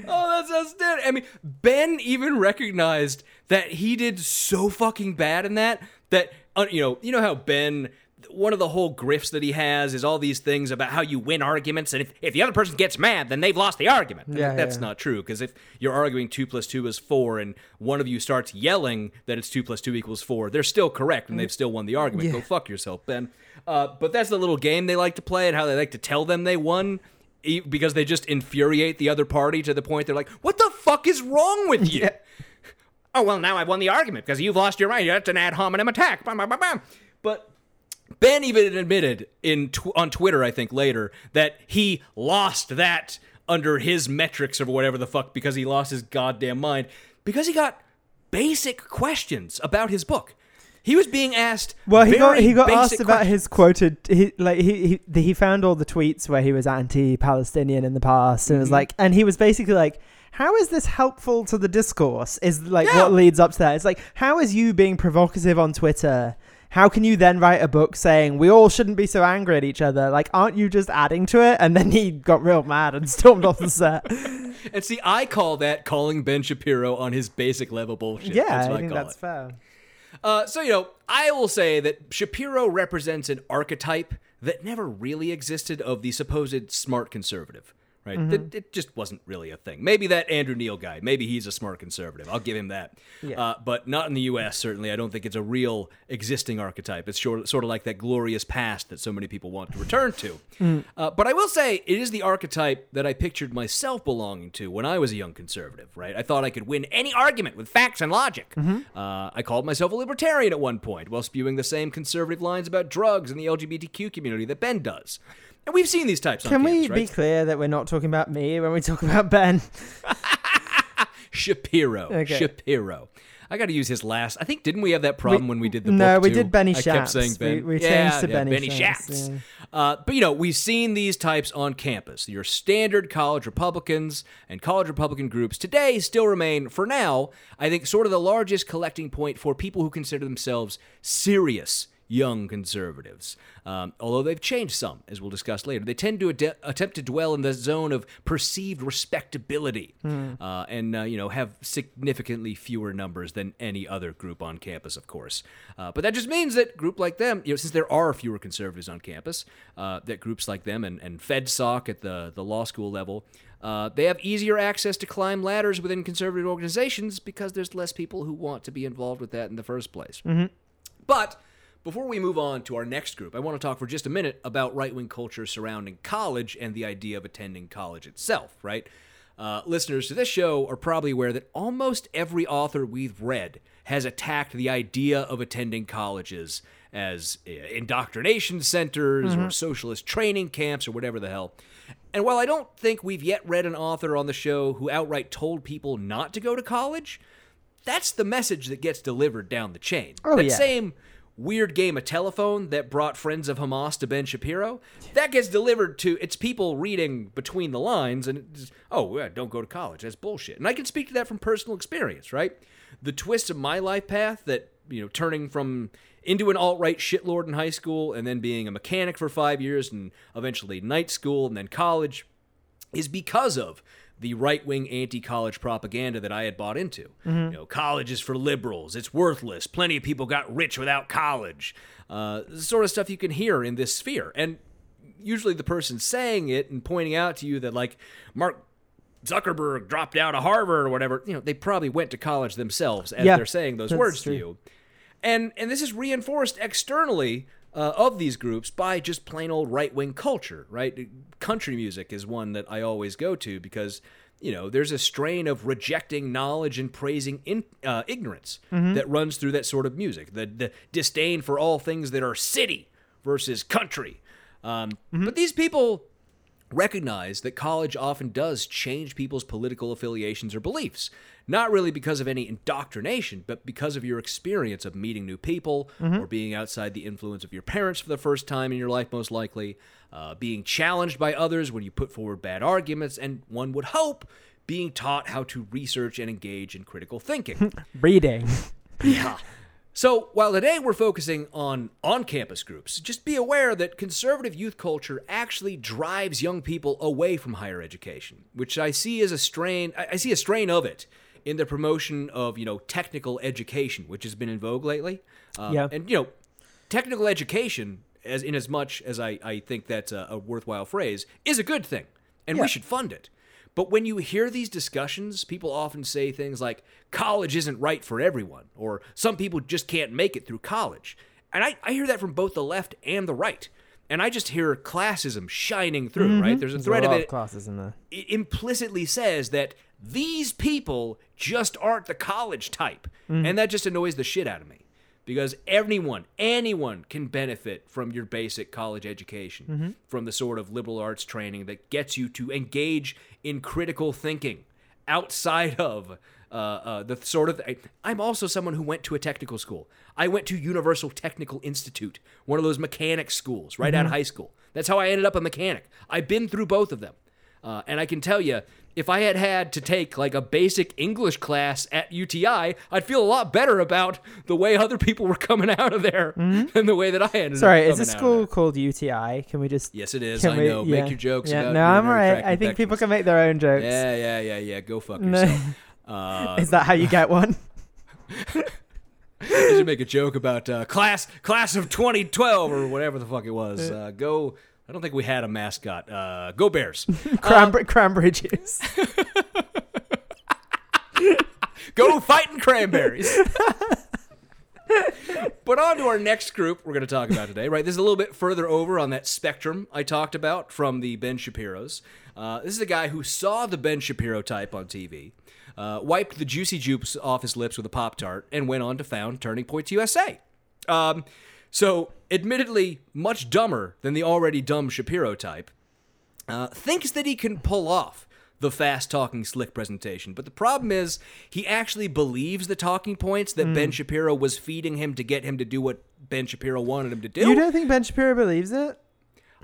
Oh, that's outstanding. I mean, Ben even recognized that he did so fucking bad in that that uh, you know, you know how Ben one of the whole grifts that he has is all these things about how you win arguments, and if, if the other person gets mad, then they've lost the argument. Yeah, that's yeah. not true because if you're arguing two plus two is four, and one of you starts yelling that it's two plus two equals four, they're still correct and they've still won the argument. Yeah. Go fuck yourself, Ben. Uh, but that's the little game they like to play and how they like to tell them they won. Because they just infuriate the other party to the point they're like, "What the fuck is wrong with you?" Oh well, now I've won the argument because you've lost your mind. That's an ad hominem attack. Bam, bam, bam, bam. But Ben even admitted in tw- on Twitter, I think later, that he lost that under his metrics or whatever the fuck because he lost his goddamn mind because he got basic questions about his book. He was being asked. Well, he got he got asked about questions. his quoted. He like he, he he found all the tweets where he was anti-Palestinian in the past, and it was mm-hmm. like, and he was basically like, "How is this helpful to the discourse?" Is like Yeah. what leads up to that. It's like, how is you being provocative on Twitter? How can you then write a book saying we all shouldn't be so angry at each other? Like, aren't you just adding to it? And then he got real mad and stormed off the set. And see, I call that calling Ben Shapiro on his basic level bullshit. yeah, that's I think that's it. fair. Uh, so you know, I will say that Shapiro represents an archetype that never really existed of the supposed smart conservative. Right? Mhm. It, it just wasn't really a thing. Maybe that Andrew Neil guy, maybe he's a smart conservative. I'll give him that. Yeah. Uh, but not in the U.S. Certainly, I don't think it's a real existing archetype. It's sort sort of like that glorious past that so many people want to return to. Mm. Uh, but I will say it is the archetype that I pictured myself belonging to when I was a young conservative. Right? I thought I could win any argument with facts and logic. Mm-hmm. Uh, I called myself a libertarian at one point while spewing the same conservative lines about drugs and the LGBTQ community that Ben does. And we've seen these types on campus. Can we right? be clear that we're not talking about me when we talk about Ben? Shapiro. Okay. Shapiro. I got to use his last. I think didn't we have that problem We- when we did the no, we too? did Benny I kept saying Ben. We- we yeah, changed to yeah, Benny Shaps. Shaps, yeah. Uh, but you know, we've seen these types on campus. Your standard college Republicans and college Republican groups today still remain, for now, I think, sort of the largest collecting point for people who consider themselves serious young conservatives. Um, although they've changed some, as we'll discuss later. They tend to ade- attempt to dwell in the zone of perceived respectability Hmm. uh, and uh, you know have significantly fewer numbers than any other group on campus, of course. Uh, but that just means that group like them, you know, since there are fewer conservatives on campus, uh, that groups like them and, and FedSoc at the the law school level. Uh, they have easier access to climb ladders within conservative organizations because there's less people who want to be involved with that in the first place. Mhm. But before we move on to our next group, I want to talk for just a minute about right wing culture surrounding college and the idea of attending college itself, right? Uh, listeners to this show are probably aware that almost every author we've read has attacked the idea of attending colleges as uh, indoctrination centers or Mhm. socialist training camps or whatever the hell. And while I don't think we've yet read an author on the show who outright told people not to go to college, that's the message that gets delivered down the chain. Oh, that yeah. same weird game of telephone that brought Friends of Hamas to Ben Shapiro, that gets delivered to it's people reading between the lines and oh, yeah, don't go to college. That's bullshit. And I can speak to that from personal experience, right? The twist of my life path that, you know, turning from into an alt-right shitlord in high school and then being a mechanic for 5 years and eventually night school and then college is because of the right wing anti college propaganda that I had bought into. Mhm. You know, college is for liberals, it's worthless, plenty of people got rich without college. Uh, the sort of stuff you can hear in this sphere. And usually the person saying it and pointing out to you that, like, Mark Zuckerberg dropped out of Harvard or whatever, you know, they probably went to college themselves as Yeah, they're saying those words true. to you. And and this is reinforced externally uh, of these groups by just plain old right wing culture, right? Country music is one that I always go to because you know there's a strain of rejecting knowledge and praising in, uh, ignorance Mhm. that runs through that sort of music. The, the disdain for all things that are city versus country. Um, But these people recognize that college often does change people's political affiliations or beliefs. Not really because of any indoctrination, but because of your experience of meeting new people Mhm. or being outside the influence of your parents for the first time in your life, most likely, uh, being challenged by others when you put forward bad arguments, and one would hope being taught how to research and engage in critical thinking. Reading. Yeah. So while today we're focusing on on-campus groups, just be aware that conservative youth culture actually drives young people away from higher education, which I see as a strain. I I see a strain of it in the promotion of you know technical education, which has been in vogue lately. Um, Yeah. And you know, technical education, as in as much as I, I think that's a, a worthwhile phrase, is a good thing, and Yeah. we should fund it. But when you hear these discussions, people often say things like, college isn't right for everyone, or some people just can't make it through college. And I, I hear that from both the left and the right. And I just hear classism shining through, right? Mhm. There's a There's thread a of lot it. of classes in there. It implicitly says that these people just aren't the college type. Mhm. And that just annoys the shit out of me. Because anyone, anyone can benefit from your basic college education, Mhm. from the sort of liberal arts training that gets you to engage in critical thinking outside of uh, uh, the sort of. I, I'm also someone who went to a technical school. I went to Universal Technical Institute, one of those mechanic schools right out of Mhm. high school. That's how I ended up a mechanic. I've been through both of them. Uh, and I can tell you, if I had had to take like a basic English class at UTI, I'd feel a lot better about the way other people were coming out of there than the way that I ended Mm-hmm. Sorry, is this coming out of school called UTI? Can we just? Yes, it is. can I know. Make your jokes Yeah, no, I'm alright. tract I think people can make their own jokes. Yeah, yeah, yeah, yeah. Go fuck yourself. Uh, is that how you get one? you should make a joke about uh, class class of 2012 or whatever the fuck it was. Uh, go I don't think we had a mascot. Uh, go Bears. Cranberry, juice. Go fighting cranberries. but on to our next group we're going to talk about today, right? This is a little bit further over on that spectrum I talked about from the Ben Shapiro's. Uh, this is a guy who saw the Ben Shapiro type on TV, uh, wiped the juicy juice off his lips with a Pop Tart, and went on to found Turning Point USA. Um, so, admittedly, much dumber than the already dumb Shapiro type, uh, thinks that he can pull off the fast talking slick presentation. But the problem is he actually believes the talking points that Ben Shapiro was feeding him to get him to do what Ben Shapiro wanted him to do. You don't think Ben Shapiro believes it?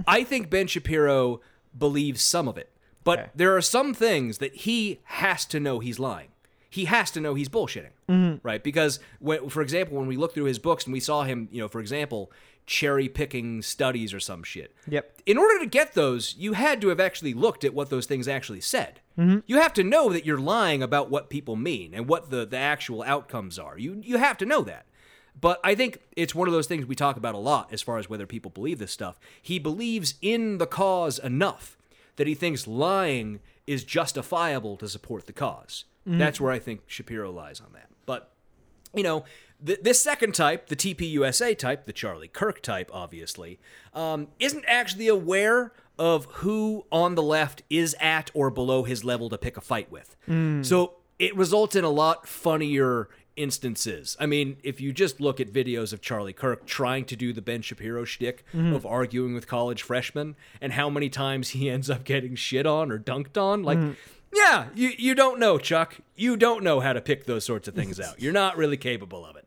I think Ben Shapiro believes some of it. But Okay. there are some things that he has to know he's lying. He has to know he's bullshitting, mm-hmm. right? Because, when, for example, when we looked through his books and we saw him, you know, for example, cherry picking studies or some shit. Yep. In order to get those, you had to have actually looked at what those things actually said. Mm-hmm. You have to know that you're lying about what people mean and what the, the actual outcomes are. You you have to know that. But I think it's one of those things we talk about a lot as far as whether people believe this stuff. He believes in the cause enough that he thinks lying is justifiable to support the because That's where I think Shapiro lies on that. But you know, th- this second type, the TPUSA type, the Charlie Kirk type, obviously, um, isn't actually aware of who on the left is at or below his level to pick a fight with. Mm. So it results in a lot funnier instances. I mean, if you just look at videos of Charlie Kirk trying to do the Ben Shapiro shtick mm-hmm. of arguing with college freshmen and how many times he ends up getting shit on or dunked on, like. Mm. Yeah, you, you don't know, Chuck. You don't know how to pick those sorts of things out. You're not really capable of it.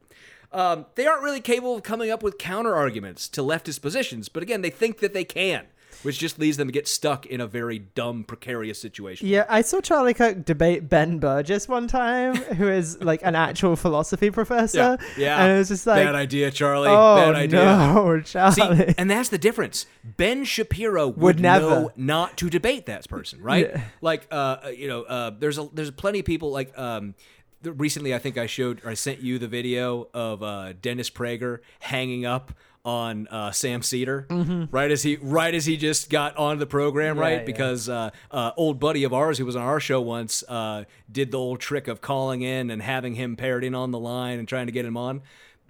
Um, they aren't really capable of coming up with counter arguments to leftist positions, but again, they think that they can, which just leaves them to get stuck in a very dumb, precarious situation. Yeah, I saw Charlie Kirk debate Ben Burgis one time, who is like an actual philosophy professor. Yeah, yeah. And it was just like, bad idea, Charlie. oh bad idea. no, See, and that's the difference. Ben Shapiro would, Would never. know not to debate that person, right? Yeah. Like, uh, you know, uh, there's a there's plenty of people like. Um, recently, I think I showed or I sent you the video of uh, Dennis Prager hanging up on uh, Sam Seder, right as he right as he just got on the program, Mm-hmm. Yeah, right? yeah. Because uh, uh, old buddy of ours who was on our show once uh, did the old trick of calling in and having him paired in on the line and trying to get him on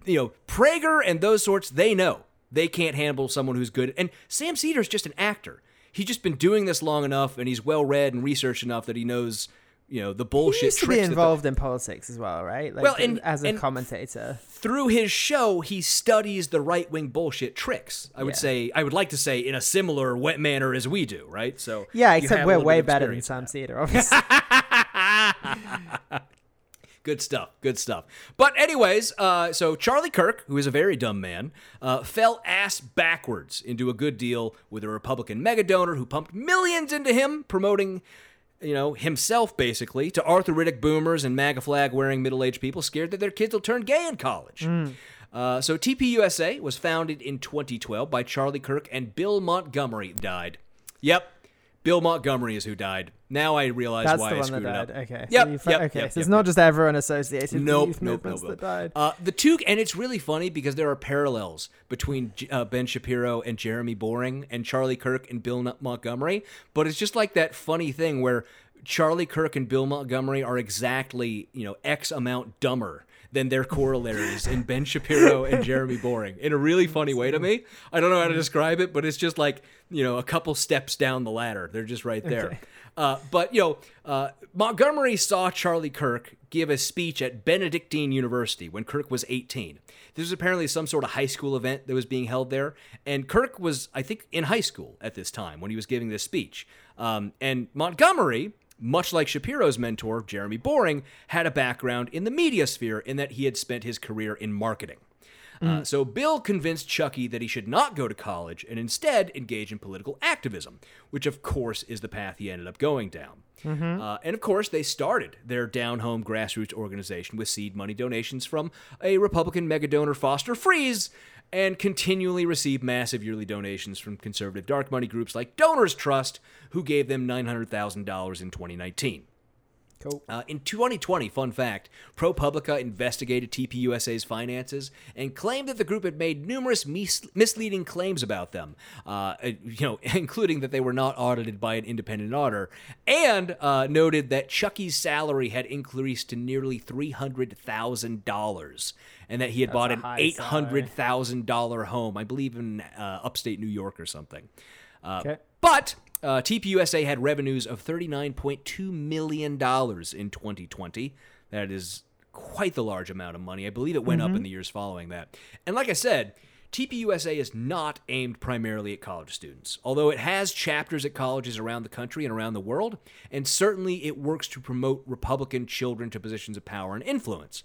you know, Prager and those sorts, they know they can't handle someone who's good. And Sam Seder's just an actor. He's just been doing this long enough, and he's well read and researched enough that he knows, you know, the bullshit. He used to be tricks. that the- involved in politics as well, right? Like, Well, and- as a and- commentator. through his show, he studies the right wing bullshit tricks. I would Yeah. say, I would like to say, in a similar wet manner as we do, right? So Yeah, except we're way better than Sam. Seder, obviously. Good stuff. Good stuff. But anyways, uh, so Charlie Kirk, who is a very dumb man, uh, fell ass backwards into a good deal with a Republican mega donor who pumped millions into him, promoting, you know, himself basically to Arthur Riddick boomers and MAGA flag wearing middle aged people scared that their kids will turn gay in college. Uh, so TPUSA was founded in 2012 by Charlie Kirk and Bill Montgomery died. Yep. Bill Montgomery is who died. Now I realize That's why the I one that screwed died. it up. Okay. Yep. So you yep, okay. yep, so yep, it's not just everyone associated with Nope, youth nope, movements nope, nope. that died. Uh, the two, and it's really funny because there are parallels between uh, Ben Shapiro and Jeremy Boring and Charlie Kirk and Bill N- Montgomery. But it's just like that funny thing where Charlie Kirk and Bill Montgomery are exactly, you know, X amount dumber than their corollaries in Ben Shapiro and Jeremy Boring in a really funny way to me. I don't know how to describe it, but it's just like, you know, a couple steps down the ladder. They're just right there. Uh, but, you know, uh, Montgomery saw Charlie Kirk give a speech at Benedictine University when Kirk was 18. This was apparently some sort of high school event that was being held there. And Kirk was, I think, in high school at this time when he was giving this speech. Um, and Montgomery, much like Shapiro's mentor, Jeremy Boring, had a background in the media sphere in that he had spent his career in marketing. Uh, so Bill convinced Chucky that he should not go to college and instead engage in political activism, which of course is the path he ended up going down. Uh, and of course, they started their down home grassroots organization with seed money donations from a Republican mega donor, Foster Friess, and continually receive massive yearly donations from conservative dark money groups like Donors Trust, who gave them $900,000 in 2019. Cool. Uh, in 2020, fun fact, ProPublica investigated TPUSA's finances and claimed that the group had made numerous mis- misleading claims about them, uh, you know, including that they were not audited by an independent auditor, and uh, noted that Chucky's salary had increased to nearly $300,000 and that he had bought an $800,000 home, I believe in uh, upstate New York or something. Uh, Okay. But uh, TPUSA had revenues of $39.2 million in 2020. That is quite the large amount of money. I believe it went up in the years following that. And like I said, TPUSA is not aimed primarily at college students, although it has chapters at colleges around the country and around the world, and certainly it works to promote Republican children to positions of power and influence.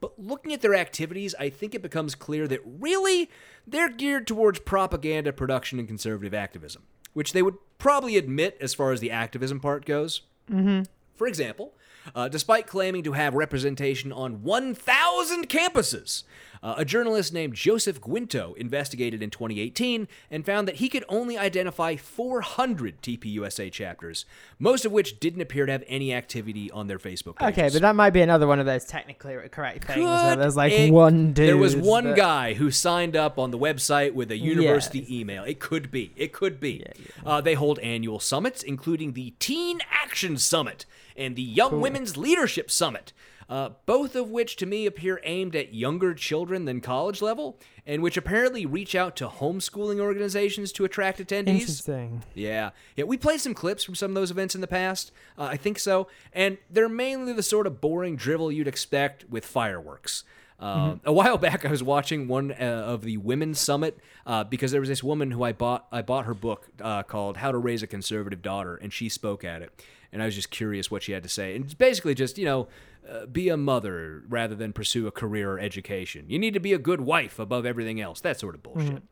But looking at their activities, I think it becomes clear that really they're geared towards propaganda production and conservative activism, which they would probably admit as far as the activism part goes. Mm-hmm. For example, uh, despite claiming to have representation on 1,000 campuses, uh, a journalist named Joseph Guinto investigated in 2018 and found that he could only identify 400 TPUSA chapters, most of which didn't appear to have any activity on their Facebook pages. Okay, but that might be another one of those technically correct things there's like it- one dude. There was one that- guy who signed up on the website with a university email. It could be. It could be. Uh, they hold annual summits, including the Teen Action Summit and the Young Women's Leadership Summit. Uh, both of which to me appear aimed at younger children than college level, and which apparently reach out to homeschooling organizations to attract attendees. Interesting. Yeah, yeah. We played some clips from some of those events in the past. Uh, I think so, and they're mainly the sort of boring drivel you'd expect with fireworks. Um, A while back, I was watching one uh, of the women's summit uh, because there was this woman who I bought. I bought her book uh, called "How to Raise a Conservative Daughter," and she spoke at it. And I was just curious what she had to say. And it's basically just you know, uh, be a mother rather than pursue a career or education. You need to be a good wife above everything else. That sort of bullshit.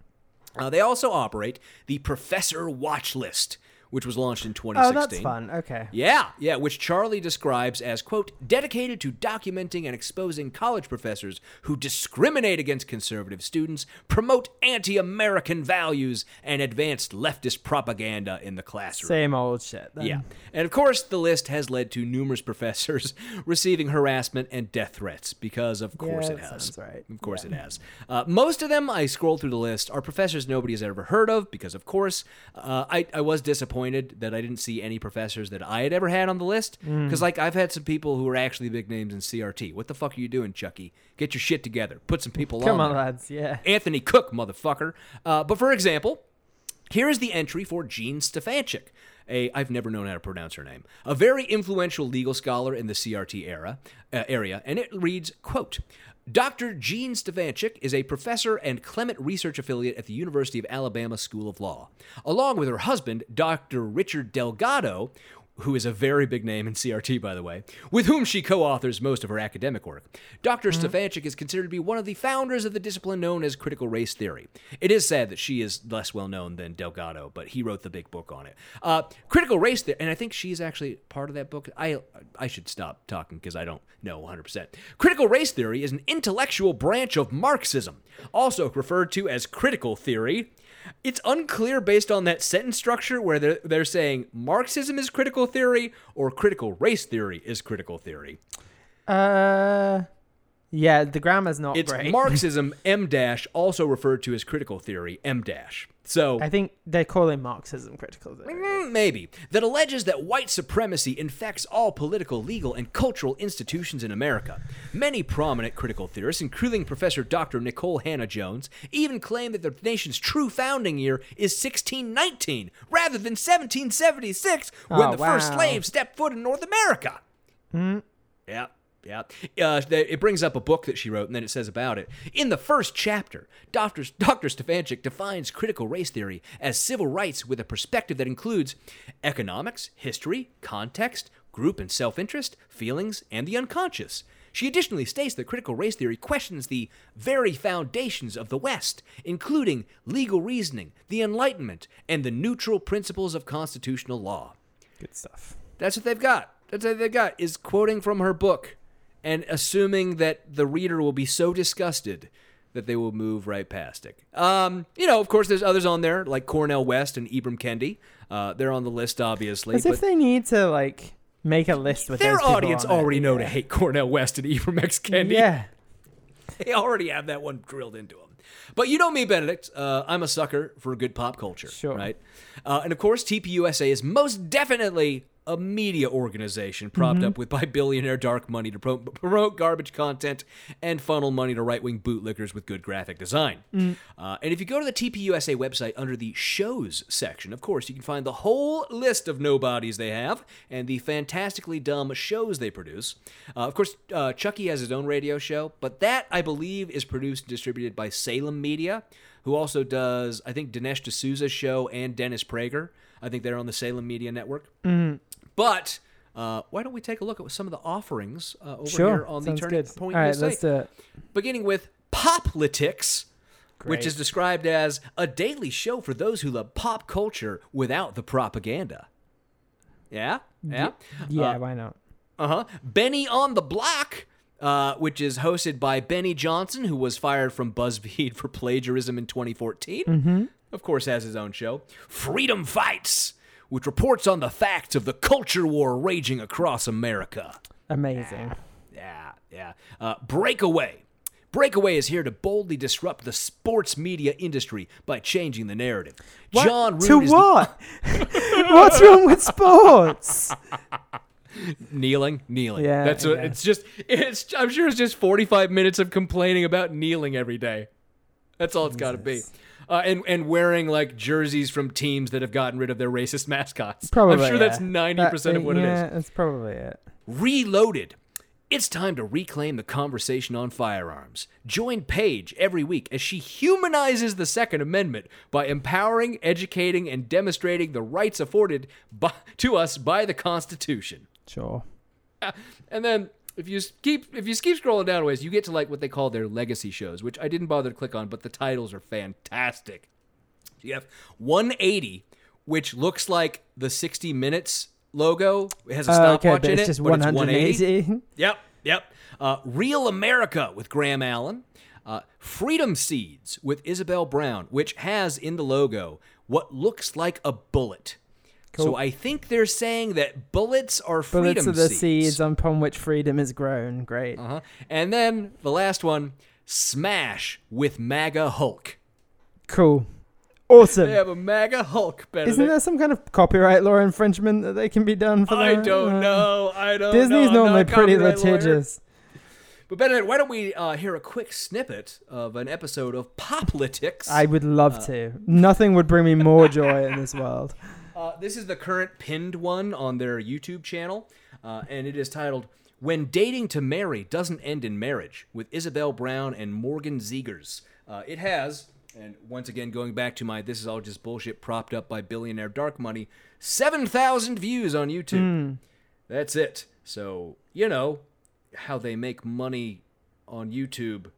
Uh, they also operate the Professor Watch List, which was launched in 2016. Oh, that's fun. Okay. Yeah, yeah, which Charlie describes as, quote, dedicated to documenting and exposing college professors who discriminate against conservative students, promote anti American values, and advanced leftist propaganda in the classroom. Same old shit. Then. Yeah. And of course, the list has led to numerous professors receiving harassment and death threats because, of course, Yeah, it has. right. Of course, it has. Uh, most of them, I scrolled through the list, are professors nobody has ever heard of because, of course, uh, I, I was disappointed that I didn't see any professors that I had ever had on the list. Mm. Because, like, I've had some people who are actually big names in CRT. What the fuck are you doing, Chucky? Get your shit together. Put some people Come on. Come on, lads. Yeah. Anthony Cook, motherfucker. Uh, but for example, here is the entry for Jean Stefancic. A, I've never known how to pronounce her name. A very influential legal scholar in the CRT era uh, area, and it reads, "quote Dr. Jean Stefancic is a professor and Clement Research Affiliate at the University of Alabama School of Law. Along with her husband, Dr. Richard Delgado, who is a very big name in CRT, by the way, with whom she co authors most of her academic work. doctor Stefancic is considered to be one of the founders of the discipline known as critical race theory. It is sad that she is less well known than Delgado, but he wrote the big book on it. Uh, critical race theory, and I think she's actually part of that book. I, I should stop talking because I don't know 100%. Critical race theory is an intellectual branch of Marxism, also referred to as critical theory. It's unclear based on that sentence structure where they're, they're saying Marxism is critical theory or critical race theory is critical theory. Uh, yeah, the grammar's not It's great. Marxism M dash, also referred to as critical theory M dash. So I think they're calling Marxism critical theory. Mm, maybe that alleges that white supremacy infects all political, legal, and cultural institutions in America. Many prominent critical theorists, including Professor Dr. Nikole Hannah-Jones, even claim that the nation's true founding year is 1619 rather than 1776 when Oh, the first wow. slaves stepped foot in North America. Hmm. Yeah. Yeah. Uh, it brings up a book that she wrote, and then it says about it. In the first chapter, Dr. Dr. Stefancic defines critical race theory as civil rights with a perspective that includes economics, history, context, group and self interest, feelings, and the unconscious. She additionally states that critical race theory questions the very foundations of the West, including legal reasoning, the Enlightenment, and the neutral principles of constitutional law. Good stuff. That's what they've got. That's what they've got is quoting from her book and assuming that the reader will be so disgusted that they will move right past it. Um, you know, of course, there's others on there like Cornel West and Ibram Kendi. Uh, they're on the list, obviously. As if they need to like Make a list with Their audience on it. already know to hate Cornel West and Ibram X. Kendi. Yeah. They already have that one drilled into them. But you know me, Benedict. Uh, I'm a sucker for good pop culture. Sure. Right? Uh, and of course, TPUSA is most definitely a media organization propped Mhm. up with by billionaire dark money to pro- promote garbage content and funnel money to right wing bootlickers with good graphic design. Mm. Uh, and if you go to the TPUSA website under the shows section, of course, you can find the whole list of nobodies they have and the fantastically dumb shows they produce. Uh, of course, uh, Chucky has his own radio show, but that, I believe, is produced and distributed by Salem Media, who also does, I think, Dinesh D'Souza's show and Dennis Prager. I think they're on the Salem Media Network. Mhm. But uh, why don't we take a look at some of the offerings uh, over Sure, here on the sounds Turning good. Point All right, USA? let's do it. Beginning with Poplitics, which is described as a daily show for those who love pop culture without the propaganda. Yeah? Yeah? Yeah, Uh, why not? uh huh. Benny on the Block, uh, which is hosted by Benny Johnson, who was fired from BuzzFeed for plagiarism in 2014. Mhm. Of course, has his own show. Freedom Fights, which reports on the facts of the culture war raging across America. Amazing. Yeah, yeah. Uh, Breakaway. Breakaway is here to boldly disrupt the sports media industry by changing the narrative. What? John Root to is the- what? What's wrong with sports? kneeling, kneeling. Yeah, that's what yeah. it's just. It's I'm sure it's just 45 minutes of complaining about kneeling every day. That's all it's got to be. Uh, and and wearing like jerseys from teams that have gotten rid of their racist mascots. Probably. I'm sure yeah. that's 90 percent of what yeah, it is. that's probably it. Reloaded. It's time to reclaim the conversation on firearms. Join Paige every week as she humanizes the Second Amendment by empowering, educating, and demonstrating the rights afforded by, to us by the Constitution. Sure. And then if you keep if you keep scrolling down ways, you get to like what they call their legacy shows, which I didn't bother to click on, but the titles are fantastic. You have 180, which looks like the 60 Minutes logo. It has a stopwatch okay, but in it's it, just but it's 180. Yep, yep. Uh, Real America with Graham Allen. Uh, Freedom Seeds with Isabel Brown, which has in the logo what looks like a bullet. So I think they're saying that bullets are freedom Bullets are the seeds. seeds upon which freedom is grown. Great. Uh-huh. And then the last one, Smash with MAGA Hulk. Cool. Awesome. They have a MAGA Hulk, Benedict. Isn't there some kind of copyright law infringement that they can be done for I that? don't Uh, know. I don't. Disney's I'm normally pretty copyright lawyer. litigious. But Benedict, why don't we uh, hear a quick snippet of an episode of Poplitics? I would love Uh, to. Nothing would bring me more joy in this world. Uh, this is the current pinned one on their YouTube channel, uh, and it is titled "When Dating to Marry Doesn't End in Marriage" with Isabel Brown and Morgan Zegers. Uh, it has, and once again going back to my "This is all just bullshit" propped up by billionaire dark money, seven thousand views on YouTube. Hmm. That's it. So you know how they make money on YouTube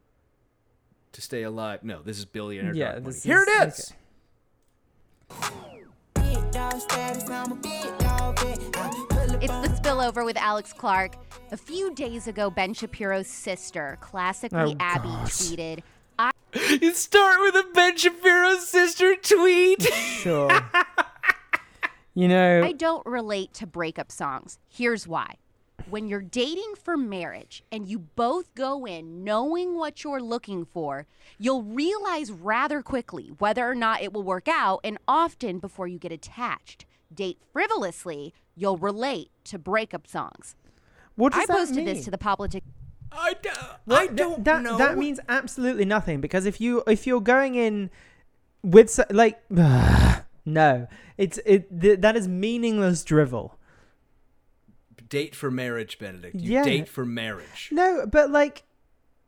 to stay alive. No, this is billionaire Yeah, dark money. this Here is- it is. It's the spillover with Alex Clark. A few days ago, Ben Shapiro's sister, classically Oh, Abby, God. tweeted, I You start with a Ben Shapiro sister tweet. Sure. you know, I don't relate to breakup songs. Here's why. When you're dating for marriage and you both go in knowing what you're looking for, you'll realize rather quickly whether or not it will work out, and often before you get attached. Date frivolously, you'll relate to breakup songs. what does I that posted mean? this to the politic. I, d- What? I don't that, know. That means absolutely nothing because if you if you're going in with so- like no, it's it th- that is meaningless drivel. Date for marriage, Benedict. You Yeah. date for marriage. No, but like,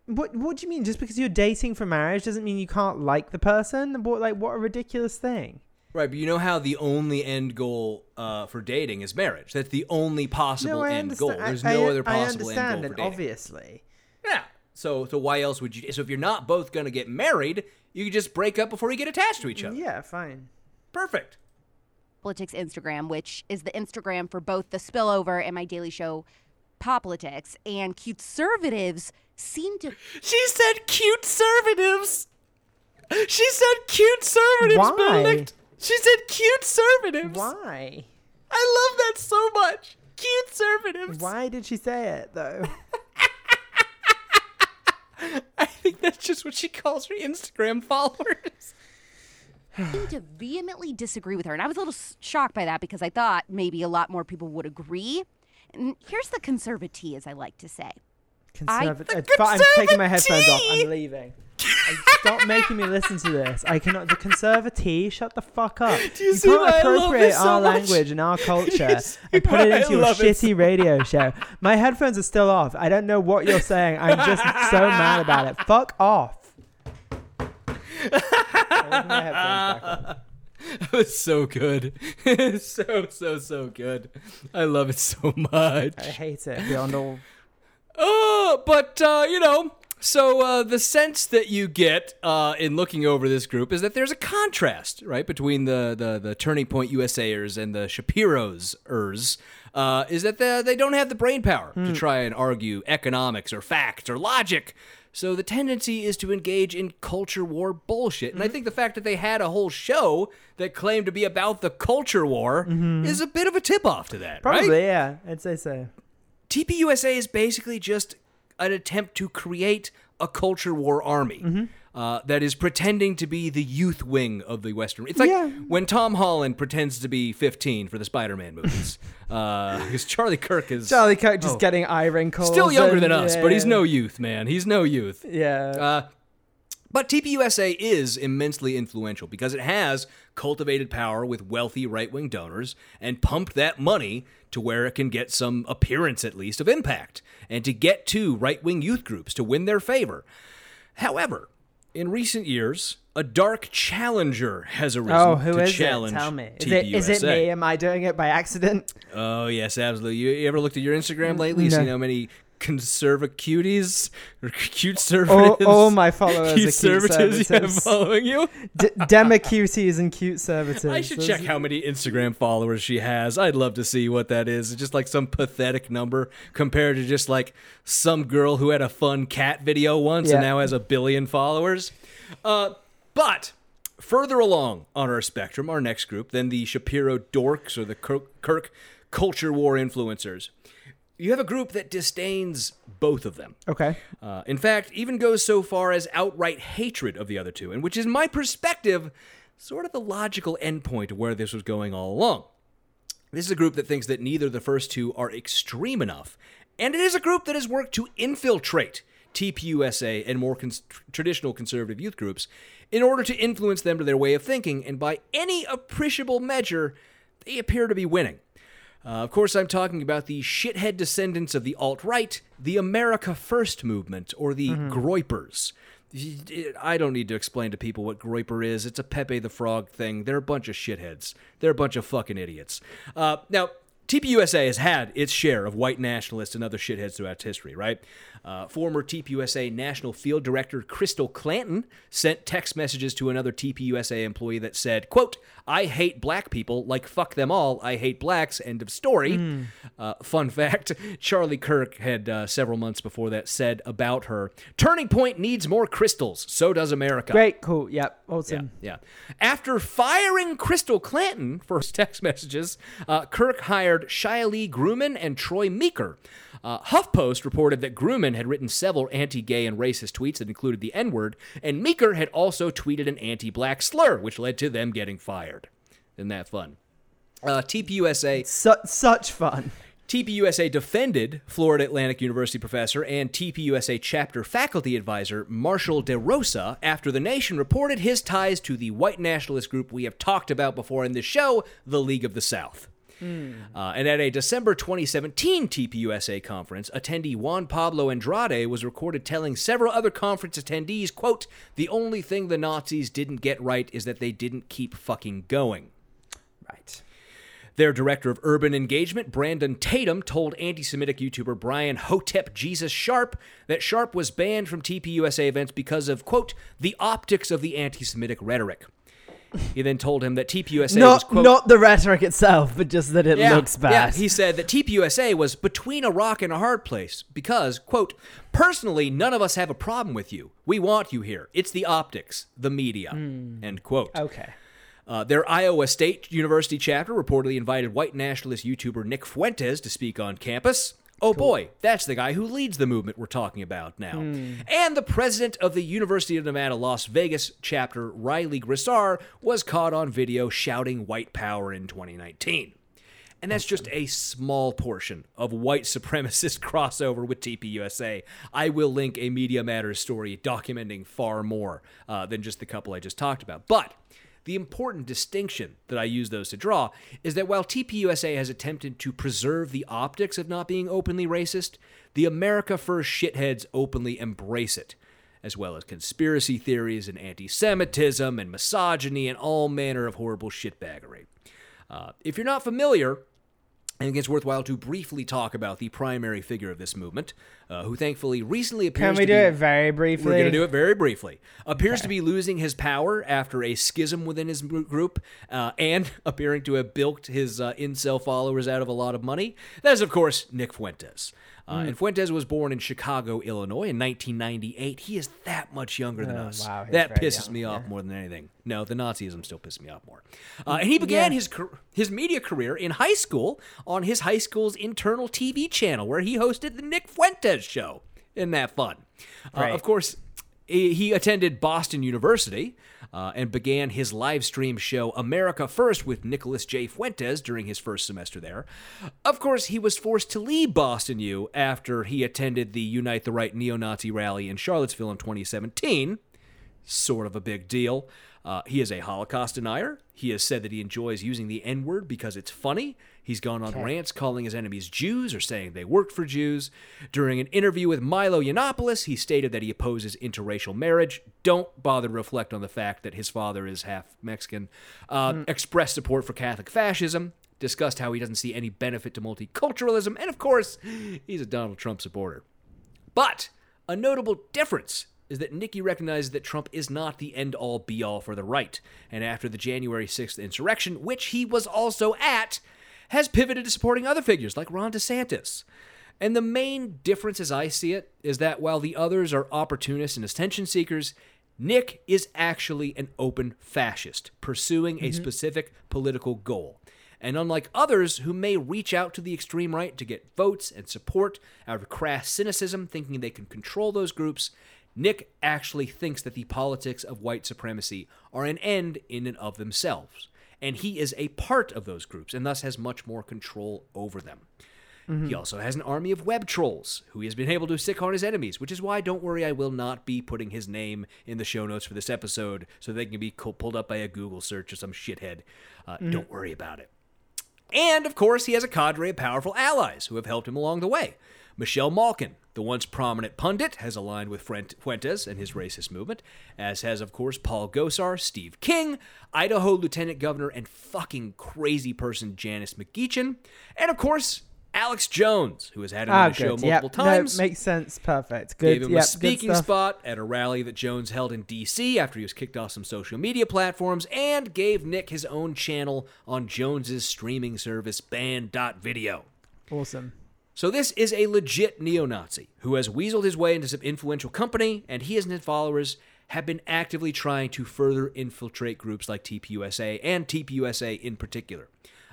what what do you mean? Just because you're dating for marriage doesn't mean you can't like the person? What like what a ridiculous thing. Right, but you know how the only end goal uh, for dating is marriage. That's the only possible no, I end goal. There's I, no I, other I possible end goal for dating. obviously. Yeah. So, so why else would you? So, if you're not both gonna get married, you could just break up before you get attached to each other. Yeah, fine. Perfect. Poplitics Instagram, which is the Instagram for both the spillover and my daily show, Poplitics. And cute conservatives seem to. She said cute conservatives. She said cute conservatives, Why? Benedict. She said cute conservatives. Why? I love that so much. Cute conservatives. Why did she say it though? I think that's just what she calls her Instagram followers. Seem to vehemently disagree with her. And I was a little shocked by that because I thought maybe a lot more people would agree. And here's the conservatee, as I like to say. I- Conservative. It's uh, I'm taking my headphones off. I'm leaving. Stop making me listen to this. I cannot. The conservatee, shut the fuck up. Do you see can't why I love appropriate this so our much? language and our culture and put why it I into your love it shitty radio show. My headphones are still off. I don't know what you're saying. I'm just so mad about it. Fuck off. Taking my headphones back on. That was so good. so, so, so good. I love it so much. I hate it beyond all. Oh, but uh, you know, so uh, the sense that you get uh, in looking over this group is that there's a contrast, right, between the the, the Turning Point USAers and the Shapiro's ers. Uh, is that they, they don't have the brain power to try and argue economics or facts or logic. So the tendency is to engage in culture war bullshit. And I think the fact that they had a whole show that claimed to be about the culture war is a bit of a tip off to that, right? Probably, yeah. I'd say so. TPUSA is basically just an attempt to create a culture war army Mm-hmm. Uh, that is pretending to be the youth wing of the Western. It's like Yeah. when Tom Holland pretends to be 15 for the Spider-Man movies, because Charlie Kirk is Charlie Kirk just Oh. getting eye wrinkles. still younger and- than us, but he's no youth, man. He's no youth. Yeah. Uh, but TPUSA is immensely influential because it has cultivated power with wealthy right wing donors and pumped that money to where it can get some appearance, at least, of impact and to get to right wing youth groups to win their favor. However, in recent years, a dark challenger has oh, arisen Oh, who to is it? challenge Tell me. Is it, is it me? Am I doing it by accident? Oh yes, absolutely. You, you ever looked at your Instagram mm, lately? You No. seen how many conservative cuties or cute Oh, all my followers cute are cute conservatives you have servitors. following you. D- Dema cuties and cute servitors. I should Those- check how many Instagram followers she has. I'd love to see what that is. It's just like some pathetic number compared to just like some girl who had a fun cat video once and now has a billion followers. Uh, but further along on our spectrum, our next group, than the Shapiro dorks or the Kirk, Kirk culture war influencers, you have a group that disdains both of them. Okay. Uh, in fact, even goes so far as outright hatred of the other two, and which is my perspective, sort of the logical endpoint of where this was going all along. This is a group that thinks that neither the first two are extreme enough, and it is a group that has worked to infiltrate TPUSA and more cons- traditional conservative youth groups in order to influence them to their way of thinking, and by any appreciable measure, they appear to be winning. Uh, of course, I'm talking about the shithead descendants of the alt right, the America First movement, or the Groypers. I don't need to explain to people what Groyper is. It's a Pepe the Frog thing. They're a bunch of shitheads. They're a bunch of fucking idiots. Uh, now, TPUSA has had its share of white nationalists and other shitheads throughout history, right? Uh, former TPUSA National Field Director Crystal Clanton sent text messages to another TPUSA employee that said, quote, I hate black people, like fuck them all, I hate blacks, end of story. Uh, fun fact, Charlie Kirk had uh, several months before that said about her, Turning Point needs more crystals, so does America. Great. Cool. Yep. Awesome. Yeah. After firing Crystal Clanton for his text messages, uh, Kirk hired Shia Lee Grumman and Troy Meeker. Uh, HuffPost reported that Grumman had written several anti gay and racist tweets that included the N word, and Meeker had also tweeted an anti black slur, which led to them getting fired. Isn't that fun? Uh, TPUSA Su- such fun. TPUSA defended Florida Atlantic University professor and TPUSA chapter faculty advisor Marshall DeRosa after the nation reported his ties to the white nationalist group we have talked about before in this show, the League of the South. Uh, and at a December 2017 TPUSA conference, attendee Juan Pablo Andrade was recorded telling several other conference attendees, quote, the only thing the Nazis didn't get right is that they didn't keep fucking going. Right. Their director of urban engagement, Brandon Tatum, told anti Semitic YouTuber Brian Hotep Jesus Sharp that Sharp was banned from TPUSA events because of, quote, the optics of the anti Semitic rhetoric. He then told him that TPUSA was, Not quote, not the rhetoric itself, but just that it yeah, looks bad. Yeah, he said that TPUSA was between a rock and a hard place because, quote, personally, none of us have a problem with you. We want you here. It's the optics, the media, end quote. okay. Uh, their Iowa State University chapter reportedly invited white nationalist YouTuber Nick Fuentes to speak on campus. Oh boy, that's the guy who leads the movement we're talking about now. And the president of the University of Nevada, Las Vegas chapter, Riley Grissar, was caught on video shouting white power in 2019. And that's just a small portion of white supremacist crossover with TPUSA. I will link a Media Matters story documenting far more uh, than just the couple I just talked about. But the important distinction that I use those to draw is that while TPUSA has attempted to preserve the optics of not being openly racist, the America First shitheads openly embrace it, as well as conspiracy theories and anti Semitism and misogyny and all manner of horrible shitbaggery. Uh, if you're not familiar, I think it's worthwhile to briefly talk about the primary figure of this movement, uh, who thankfully recently appears Can we to do be, it very briefly? We're going to do it very briefly. Appears to be losing his power after a schism within his group, uh, and appearing to have bilked his uh, incel followers out of a lot of money. That is, of course, Nick Fuentes. Uh, Mm. And Fuentes was born in Chicago, Illinois in 1998. He is that much younger than Oh, us. wow, that pisses young, me off yeah. more than anything. No, the Nazism still pisses me off more. Uh, and he began Yeah. his his media career in high school on his high school's internal TV channel, where he hosted the Nick Fuentes Show. Isn't that fun? Uh, of course, he he attended Boston University uh, and began his live stream show America First with Nicholas J. Fuentes during his first semester there. Of course, he was forced to leave Boston U after he attended the Unite the Right neo Nazi rally in Charlottesville in 2017 sort of a big deal. Uh, he is a Holocaust denier. He has said that he enjoys using the N word because it's funny. He's gone on rants calling his enemies Jews or saying they worked for Jews. During an interview with Milo Yiannopoulos, he stated that he opposes interracial marriage. Don't bother to reflect on the fact that his father is half Mexican. Uh, Expressed support for Catholic fascism. Discussed how he doesn't see any benefit to multiculturalism. And of course, he's a Donald Trump supporter. But a notable difference is that Nikki recognizes that Trump is not the end all be all for the right, and after the January 6th insurrection, which he was also at, has pivoted to supporting other figures like Ron DeSantis. And the main difference, as I see it, is that while the others are opportunists and attention seekers, Nick is actually an open fascist, pursuing a mm-hmm. specific political goal. And unlike others who may reach out to the extreme right to get votes and support out of crass cynicism, thinking they can control those groups, Nick actually thinks that the politics of white supremacy are an end in and of themselves. And he is a part of those groups and thus has much more control over them. He also has an army of web trolls who he has been able to sick on his enemies, which is why, don't worry, I will not be putting his name in the show notes for this episode so they can be co- pulled up by a Google search or some shithead. Uh, Don't worry about it. And, of course, he has a cadre of powerful allies who have helped him along the way. Michelle Malkin, the once prominent pundit, has aligned with Fuentes and his racist movement, as has, of course, Paul Gosar, Steve King, Idaho Lieutenant Governor and fucking crazy person Janice McGeachin, and, of course, Alex Jones, who has had him Ah, on the show multiple Yep. times. No, makes sense. Perfect. Good. Gave him yep, a speaking spot at a rally that Jones held in D.C. after he was kicked off some social media platforms, and gave Nick his own channel on Jones's streaming service Banned.video. Awesome. So this is a legit neo-Nazi who has weaseled his way into some influential company, and he and his followers have been actively trying to further infiltrate groups like TPUSA and TPUSA in particular.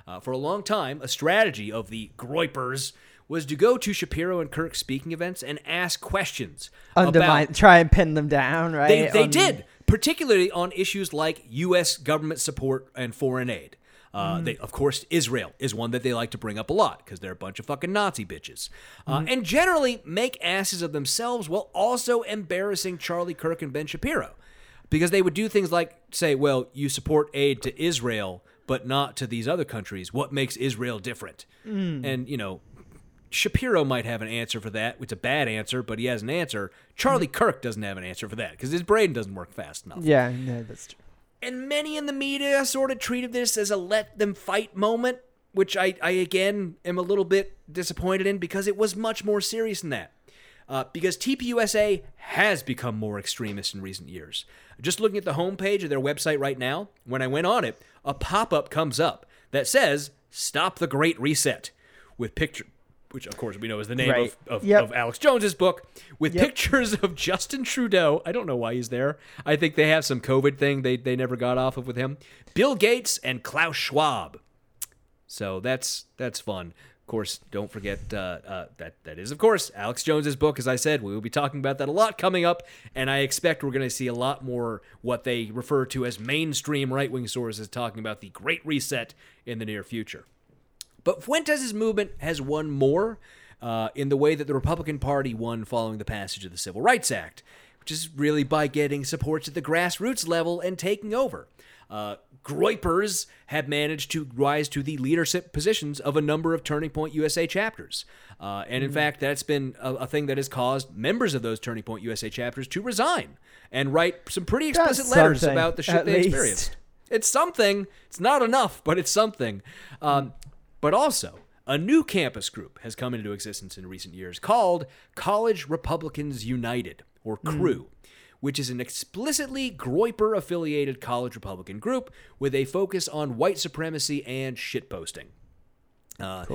Uh, for a long time, a strategy of the Groypers was to go to Shapiro and Kirk's speaking events and ask questions Undermine. about Try and pin them down. Right. they, they on- did, particularly on issues like U.S. government support and foreign aid. Uh, Mm. they, of course, Israel is one that they like to bring up a lot because they're a bunch of fucking Nazi bitches, uh, Mm. and generally make asses of themselves while also embarrassing Charlie Kirk and Ben Shapiro, because they would do things like say, "Well, you support aid to Israel, but not to these other countries. What makes Israel different?" Mm. And you know, Shapiro might have an answer for that. It's a bad answer, but he has an answer. Charlie Kirk doesn't have an answer for that because his brain doesn't work fast enough. Yeah. No, that's true. And many in the media sort of treated this as a let them fight moment, which I, I again am a little bit disappointed in because it was much more serious than that. Uh, because TPUSA has become more extremist in recent years. Just looking at the homepage of their website right now, when I went on it, a pop up comes up that says, Stop the Great Reset, with, picture, which of course we know is the name Right. of, of, Yep. of Alex Jones's book, with Yep. pictures of Justin Trudeau. I don't know why he's there. I think they have some COVID thing they, they never got off of with him. Bill Gates and Klaus Schwab. So that's that's fun. Of course, don't forget uh, uh, that that is, of course, Alex Jones's book. As I said, we will be talking about that a lot coming up, and I expect we're going to see a lot more what they refer to as mainstream right wing sources talking about the Great Reset in the near future. But Fuentes' movement has won more uh, in the way that the Republican Party won following the passage of the Civil Rights Act, which is really by getting supports at the grassroots level and taking over. Uh, Groypers have managed to rise to the leadership positions of a number of Turning Point USA chapters. Uh, and in fact, that's been a, a thing that has caused members of those Turning Point USA chapters to resign and write some pretty That's explicit letters about the shit they least. experienced. It's something. It's not enough, but it's something. Um, but also, a new campus group has come into existence in recent years called College Republicans United, or CREW, which is an explicitly Groyper affiliated college Republican group with a focus on white supremacy and shitposting. Uh,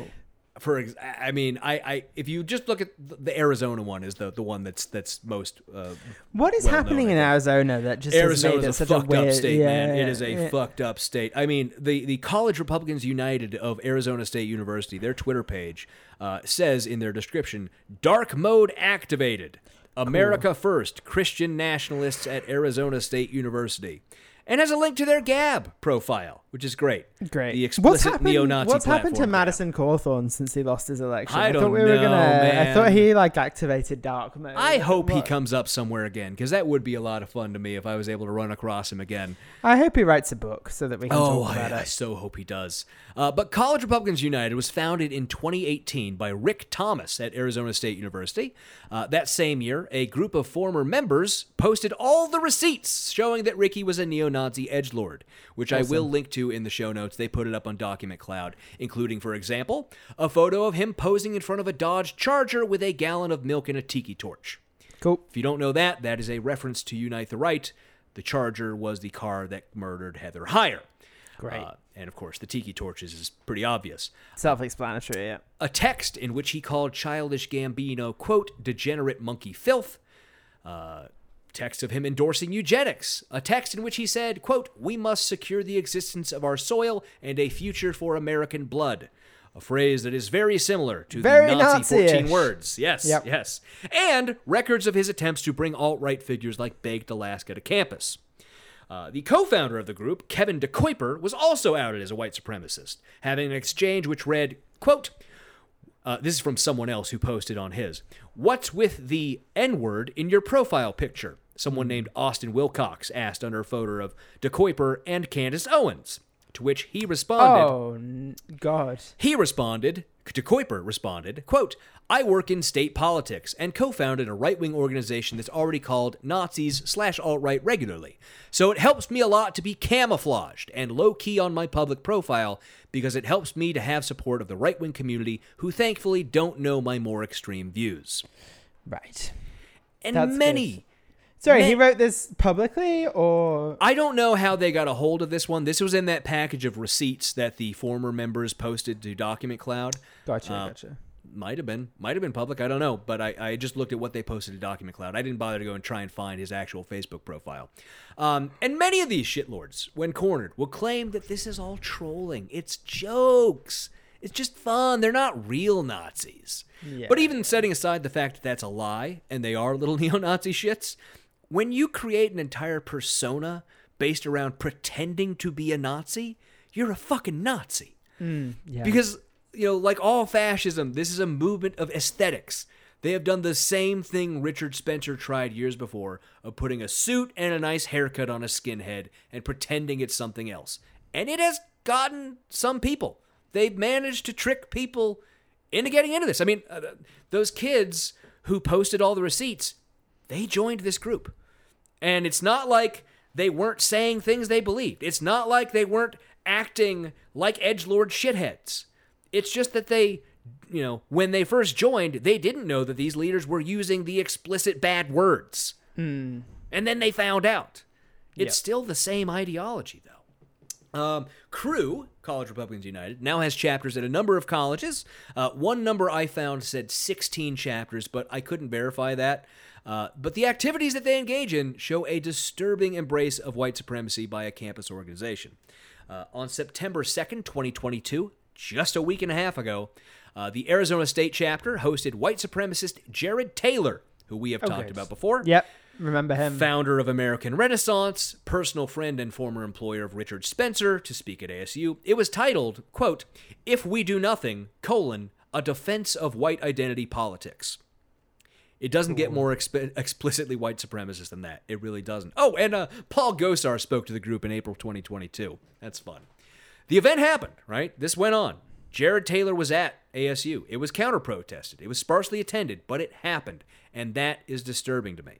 For ex- I mean, I, I if you just look at the- Arizona one is the, the one that's that's most uh, What is happening in. Arizona that just made it a such fucked a weird up state, yeah, man. It is a yeah. fucked up state. I mean, the the College Republicans United of Arizona State University, their Twitter page uh, says in their description, "Dark mode activated. America first. Christian nationalists at Arizona State University." And has a link to their Gab profile, which is great. Great. The what's explicit happened, neo-Nazi What's happened to. Madison Cawthorn since he lost his election? I thought don't we were know, gonna. I thought he like activated dark mode. I hope he comes up somewhere again because that would be a lot of fun to me if I was able to run across him again. I hope he writes a book so that we can Oh, talk about I, I so hope he does. Uh, but College Republicans United was founded in 2018 by Rick Thomas at Arizona State University. Uh, that same year, a group of former members posted all the receipts showing that Ricky was a neo-Nazi edge lord, which I will link to in the show notes. They put it up on Document Cloud, including, for example, a photo of him posing in front of a Dodge Charger with a gallon of milk and a tiki torch. Cool. If you don't know that, that is a reference to Unite the Right. The Charger was the car that murdered Heather Heyer. Great. Uh, and of course, the tiki torches is pretty obvious. Self-explanatory. Yeah. A text in which he called Childish Gambino, quote, degenerate monkey filth. Uh, text of him endorsing eugenics. A text in which he said, quote, we must secure the existence of our soil and a future for American blood. A phrase that is very similar to Very the Nazi 14 Nazi-ish. words. Yes, Yep. yes. And records of his attempts to bring alt right figures like Baked Alaska to campus. Uh, the co-founder of the group, Kevin De Kuiper, was also outed as a white supremacist, having an exchange which read, quote, uh, this is from someone else who posted on his. What's with the N word in your profile picture? Someone named Austin Wilcox asked under a photo of De Kuiper and Candace Owens. To which he responded, Oh God. he responded, De Kuiper responded, quote, I work in state politics and co-founded a right-wing organization that's already called Nazis slash alt-right regularly. So it helps me a lot to be camouflaged and low-key on my public profile because it helps me to have support of the right-wing community who thankfully don't know my more extreme views. Right. And That's good. Sorry, Ma- he wrote this publicly or I don't know how they got a hold of this one. This was in that package of receipts that the former members posted to Document Cloud. Gotcha, Uh, gotcha. Might have been, might have been public. I don't know, but I, I just looked at what they posted to Document Cloud. I didn't bother to go and try and find his actual Facebook profile. Um, and many of these shitlords, when cornered, will claim that this is all trolling. It's jokes. It's just fun. They're not real Nazis. But even setting aside the fact that that's a lie and they are little neo-Nazi shits, when you create an entire persona based around pretending to be a Nazi, you're a fucking Nazi. yeah. Because, you know, like all fascism, this is a movement of aesthetics. They have done the same thing Richard Spencer tried years before of putting a suit and a nice haircut on a skinhead and pretending it's something else. And it has gotten some people. They've managed to trick people into getting into this. I mean, uh, those kids who posted all the receipts, they joined this group. And it's not like they weren't saying things they believed. It's not like they weren't acting like edge lord shitheads. It's just that they, you know, when they first joined, they didn't know that these leaders were using the explicit bad words. Hmm. And then they found out. It's Yep. still the same ideology, though. Um, Crew, College Republicans United, now has chapters at a number of colleges. Uh, one number I found said 16 chapters, but I couldn't verify that. Uh, but the activities that they engage in show a disturbing embrace of white supremacy by a campus organization. Uh, on September 2nd, 2022, just a week and a half ago, uh, the Arizona State chapter hosted white supremacist Jared Taylor, who we have Oh, talked about before Yep. Remember him? founder of American Renaissance, personal friend and former employer of Richard Spencer, to speak at ASU. It was titled, quote, If We Do Nothing, colon, a defense of white identity politics. It doesn't get more exp- explicitly white supremacist than that. It really doesn't. Oh, and uh, Paul Gosar spoke to the group in April 2022. That's fun. The event happened, right? This went on. Jared Taylor was at ASU. It was counter protested. It was sparsely attended, but it happened. And that is disturbing to me.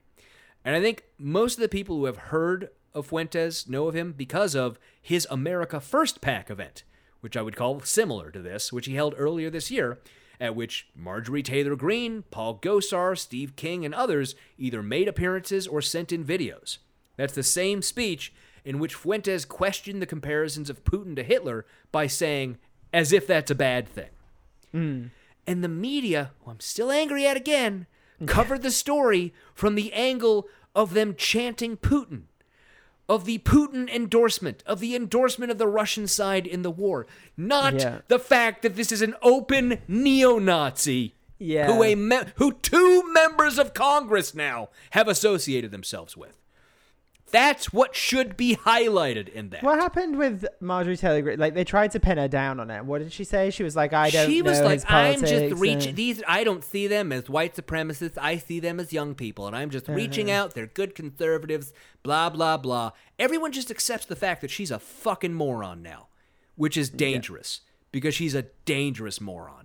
And I think most of the people who have heard of Fuentes know of him because of his America First PAC event, which I would call similar to this, which he held earlier this year, at which Marjorie Taylor Greene, Paul Gosar, Steve King, and others either made appearances or sent in videos. That's the same speech in which Fuentes questioned the comparisons of Putin to Hitler by saying, as if that's a bad thing. Mm. And the media, who I'm still angry at again, covered the story from the angle of them chanting Putin, of the Putin endorsement, of the endorsement of the Russian side in the war, not Yeah. the fact that this is an open neo-Nazi Yeah. who a me- who two members of Congress now have associated themselves with. That's what should be highlighted in that. What happened with Marjorie Taylor Greene? Like they tried to pin her down on it. What did she say? She was like, "I don't she was like, I'm politics," just reaching. and- These I don't see them as white supremacists. I see them as young people, and I'm just reaching Uh-huh. out. They're good conservatives. Blah blah blah. Everyone just accepts the fact that she's a fucking moron now, which is dangerous because she's a dangerous moron.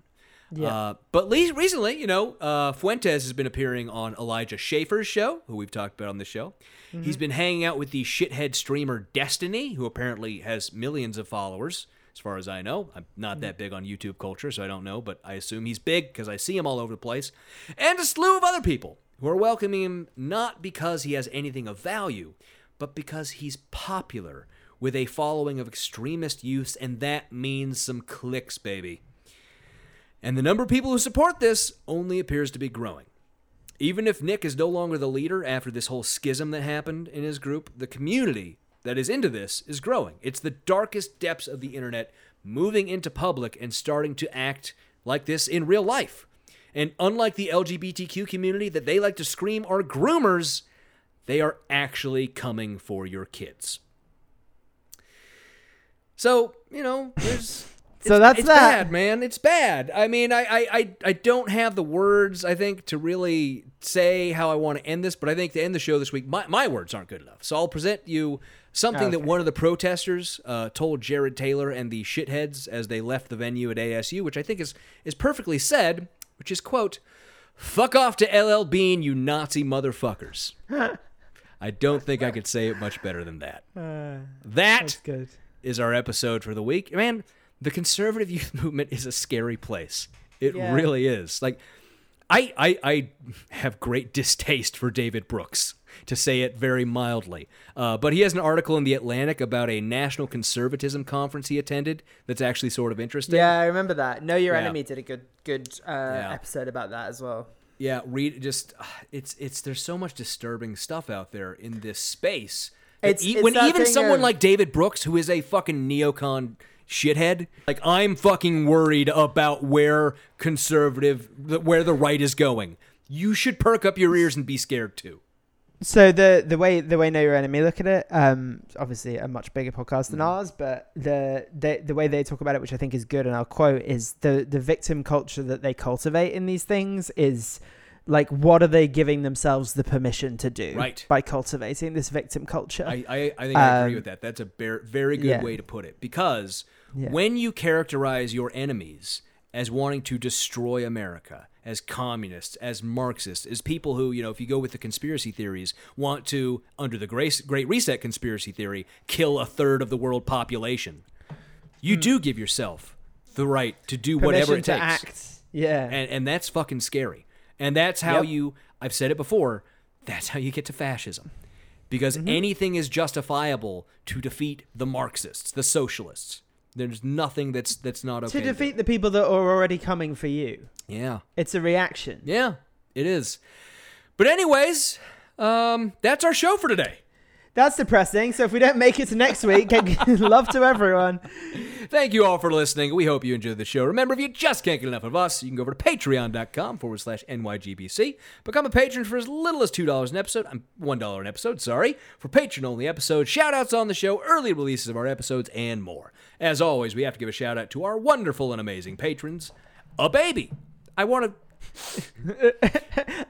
Yeah. Uh, but le- recently, you know, uh, Fuentes has been appearing on Elijah Schaffer's show, who we've talked about on the show. He's been hanging out with the shithead streamer Destiny, who apparently has millions of followers, as far as I know. I'm not that big on YouTube culture, so I don't know, but I assume he's big because I see him all over the place. And a slew of other people who are welcoming him not because he has anything of value, but because he's popular with a following of extremist youths, and that means some clicks, baby. And the number of people who support this only appears to be growing. Even if Nick is no longer the leader after this whole schism that happened in his group, the community that is into this is growing. It's the darkest depths of the internet moving into public and starting to act like this in real life. And unlike the LGBTQ community that they like to scream are groomers, they are actually coming for your kids. So, you know, there's So that's it's that. bad, man. It's bad. I mean, I, I, I, I don't have the words, I think, to really say how I want to end this, but I think to end the show this week, my, my words aren't good enough. So I'll present you something that one of the protesters uh, told Jared Taylor and the shitheads as they left the venue at ASU, which I think is, is perfectly said, which is, quote, fuck off to LL Bean, you Nazi motherfuckers. I don't think I could say it much better than that. Uh, That is our episode for the week. Man, the conservative youth movement is a scary place. It Yeah. really is. Like, I, I I have great distaste for David Brooks, to say it very mildly. Uh, but he has an article in the Atlantic about a national conservatism conference he attended. That's actually sort of interesting. Yeah, I remember that. Know Your Yeah. Enemy did a good good uh, Yeah. episode about that as well. Yeah, read just it's it's there's so much disturbing stuff out there in this space. It's- e- it's when even someone of- like David Brooks, who is a fucking neocon shithead, like I'm fucking worried about where conservative, where the right is going. You should perk up your ears and be scared too. So the the way the way Know Your Enemy look at it, um, obviously a much bigger podcast than ours, but the, the the way they talk about it, which I think is good, and I'll quote, is the the victim culture that they cultivate in these things is like what are they giving themselves the permission to do Right. by cultivating this victim culture? I, I, I think I agree Um, with that. That's a very, very good yeah. way to put it. Because Yeah. when you characterize your enemies as wanting to destroy America, as communists, as Marxists, as people who, you know, if you go with the conspiracy theories, want to, under the Great, Great Reset conspiracy theory, kill a third of the world population, you do give yourself the right to do whatever it. Permission takes to act. Yeah. and and that's fucking scary. And that's how Yep. you I've said it before, that's how you get to fascism. because Mm-hmm. anything is justifiable to defeat the Marxists, the socialists. There's nothing that's that's not okay. to defeat the people that are already coming for you. Yeah. It's a reaction. Yeah, it is. But anyways, um, that's our show for today. That's depressing. So if we don't make it to next week, love to everyone. Thank you all for listening. We hope you enjoyed the show. Remember, if you just can't get enough of us, you can go over to patreon.com forward slash NYGBC. Become a patron for as little as $2 an episode. I'm $1 an episode, sorry. For patron only episodes, shout outs on the show, early releases of our episodes, and more. As always, we have to give a shout out to our wonderful and amazing patrons. A baby. I want to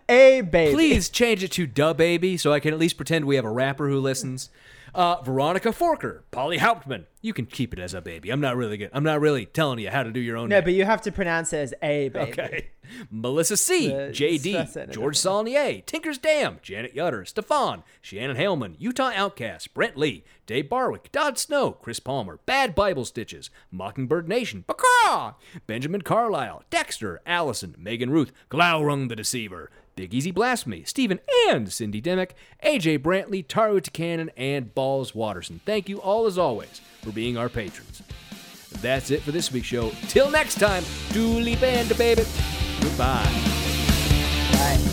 A baby. Please change it to Da Baby so I can at least pretend we have a rapper who listens. Uh, Veronica Forker, Polly Hauptman. You can keep it as a baby. I'm not really good. I'm not really telling you how to do your own. No, name. but you have to pronounce it as A baby. Okay. Melissa C, The- JD, George Saulnier, Tinker's Dam, Janet Yutter, Stefan, Shannon Haleman, Utah Outcast, Brent Lee, Dave Barwick, Dodd Snow, Chris Palmer, Bad Bible Stitches, Mockingbird Nation, Baccaw, Benjamin Carlisle, Dexter, Allison, Megan Ruth, Glaurung the Deceiver, Big Easy Blasphemy, Stephen and Cindy Demick, AJ Brantley, Taru Cannon, and Balls Watterson. Thank you all as always for being our patrons. That's it for this week's show. Till next time, Dooley Band, baby. Goodbye. The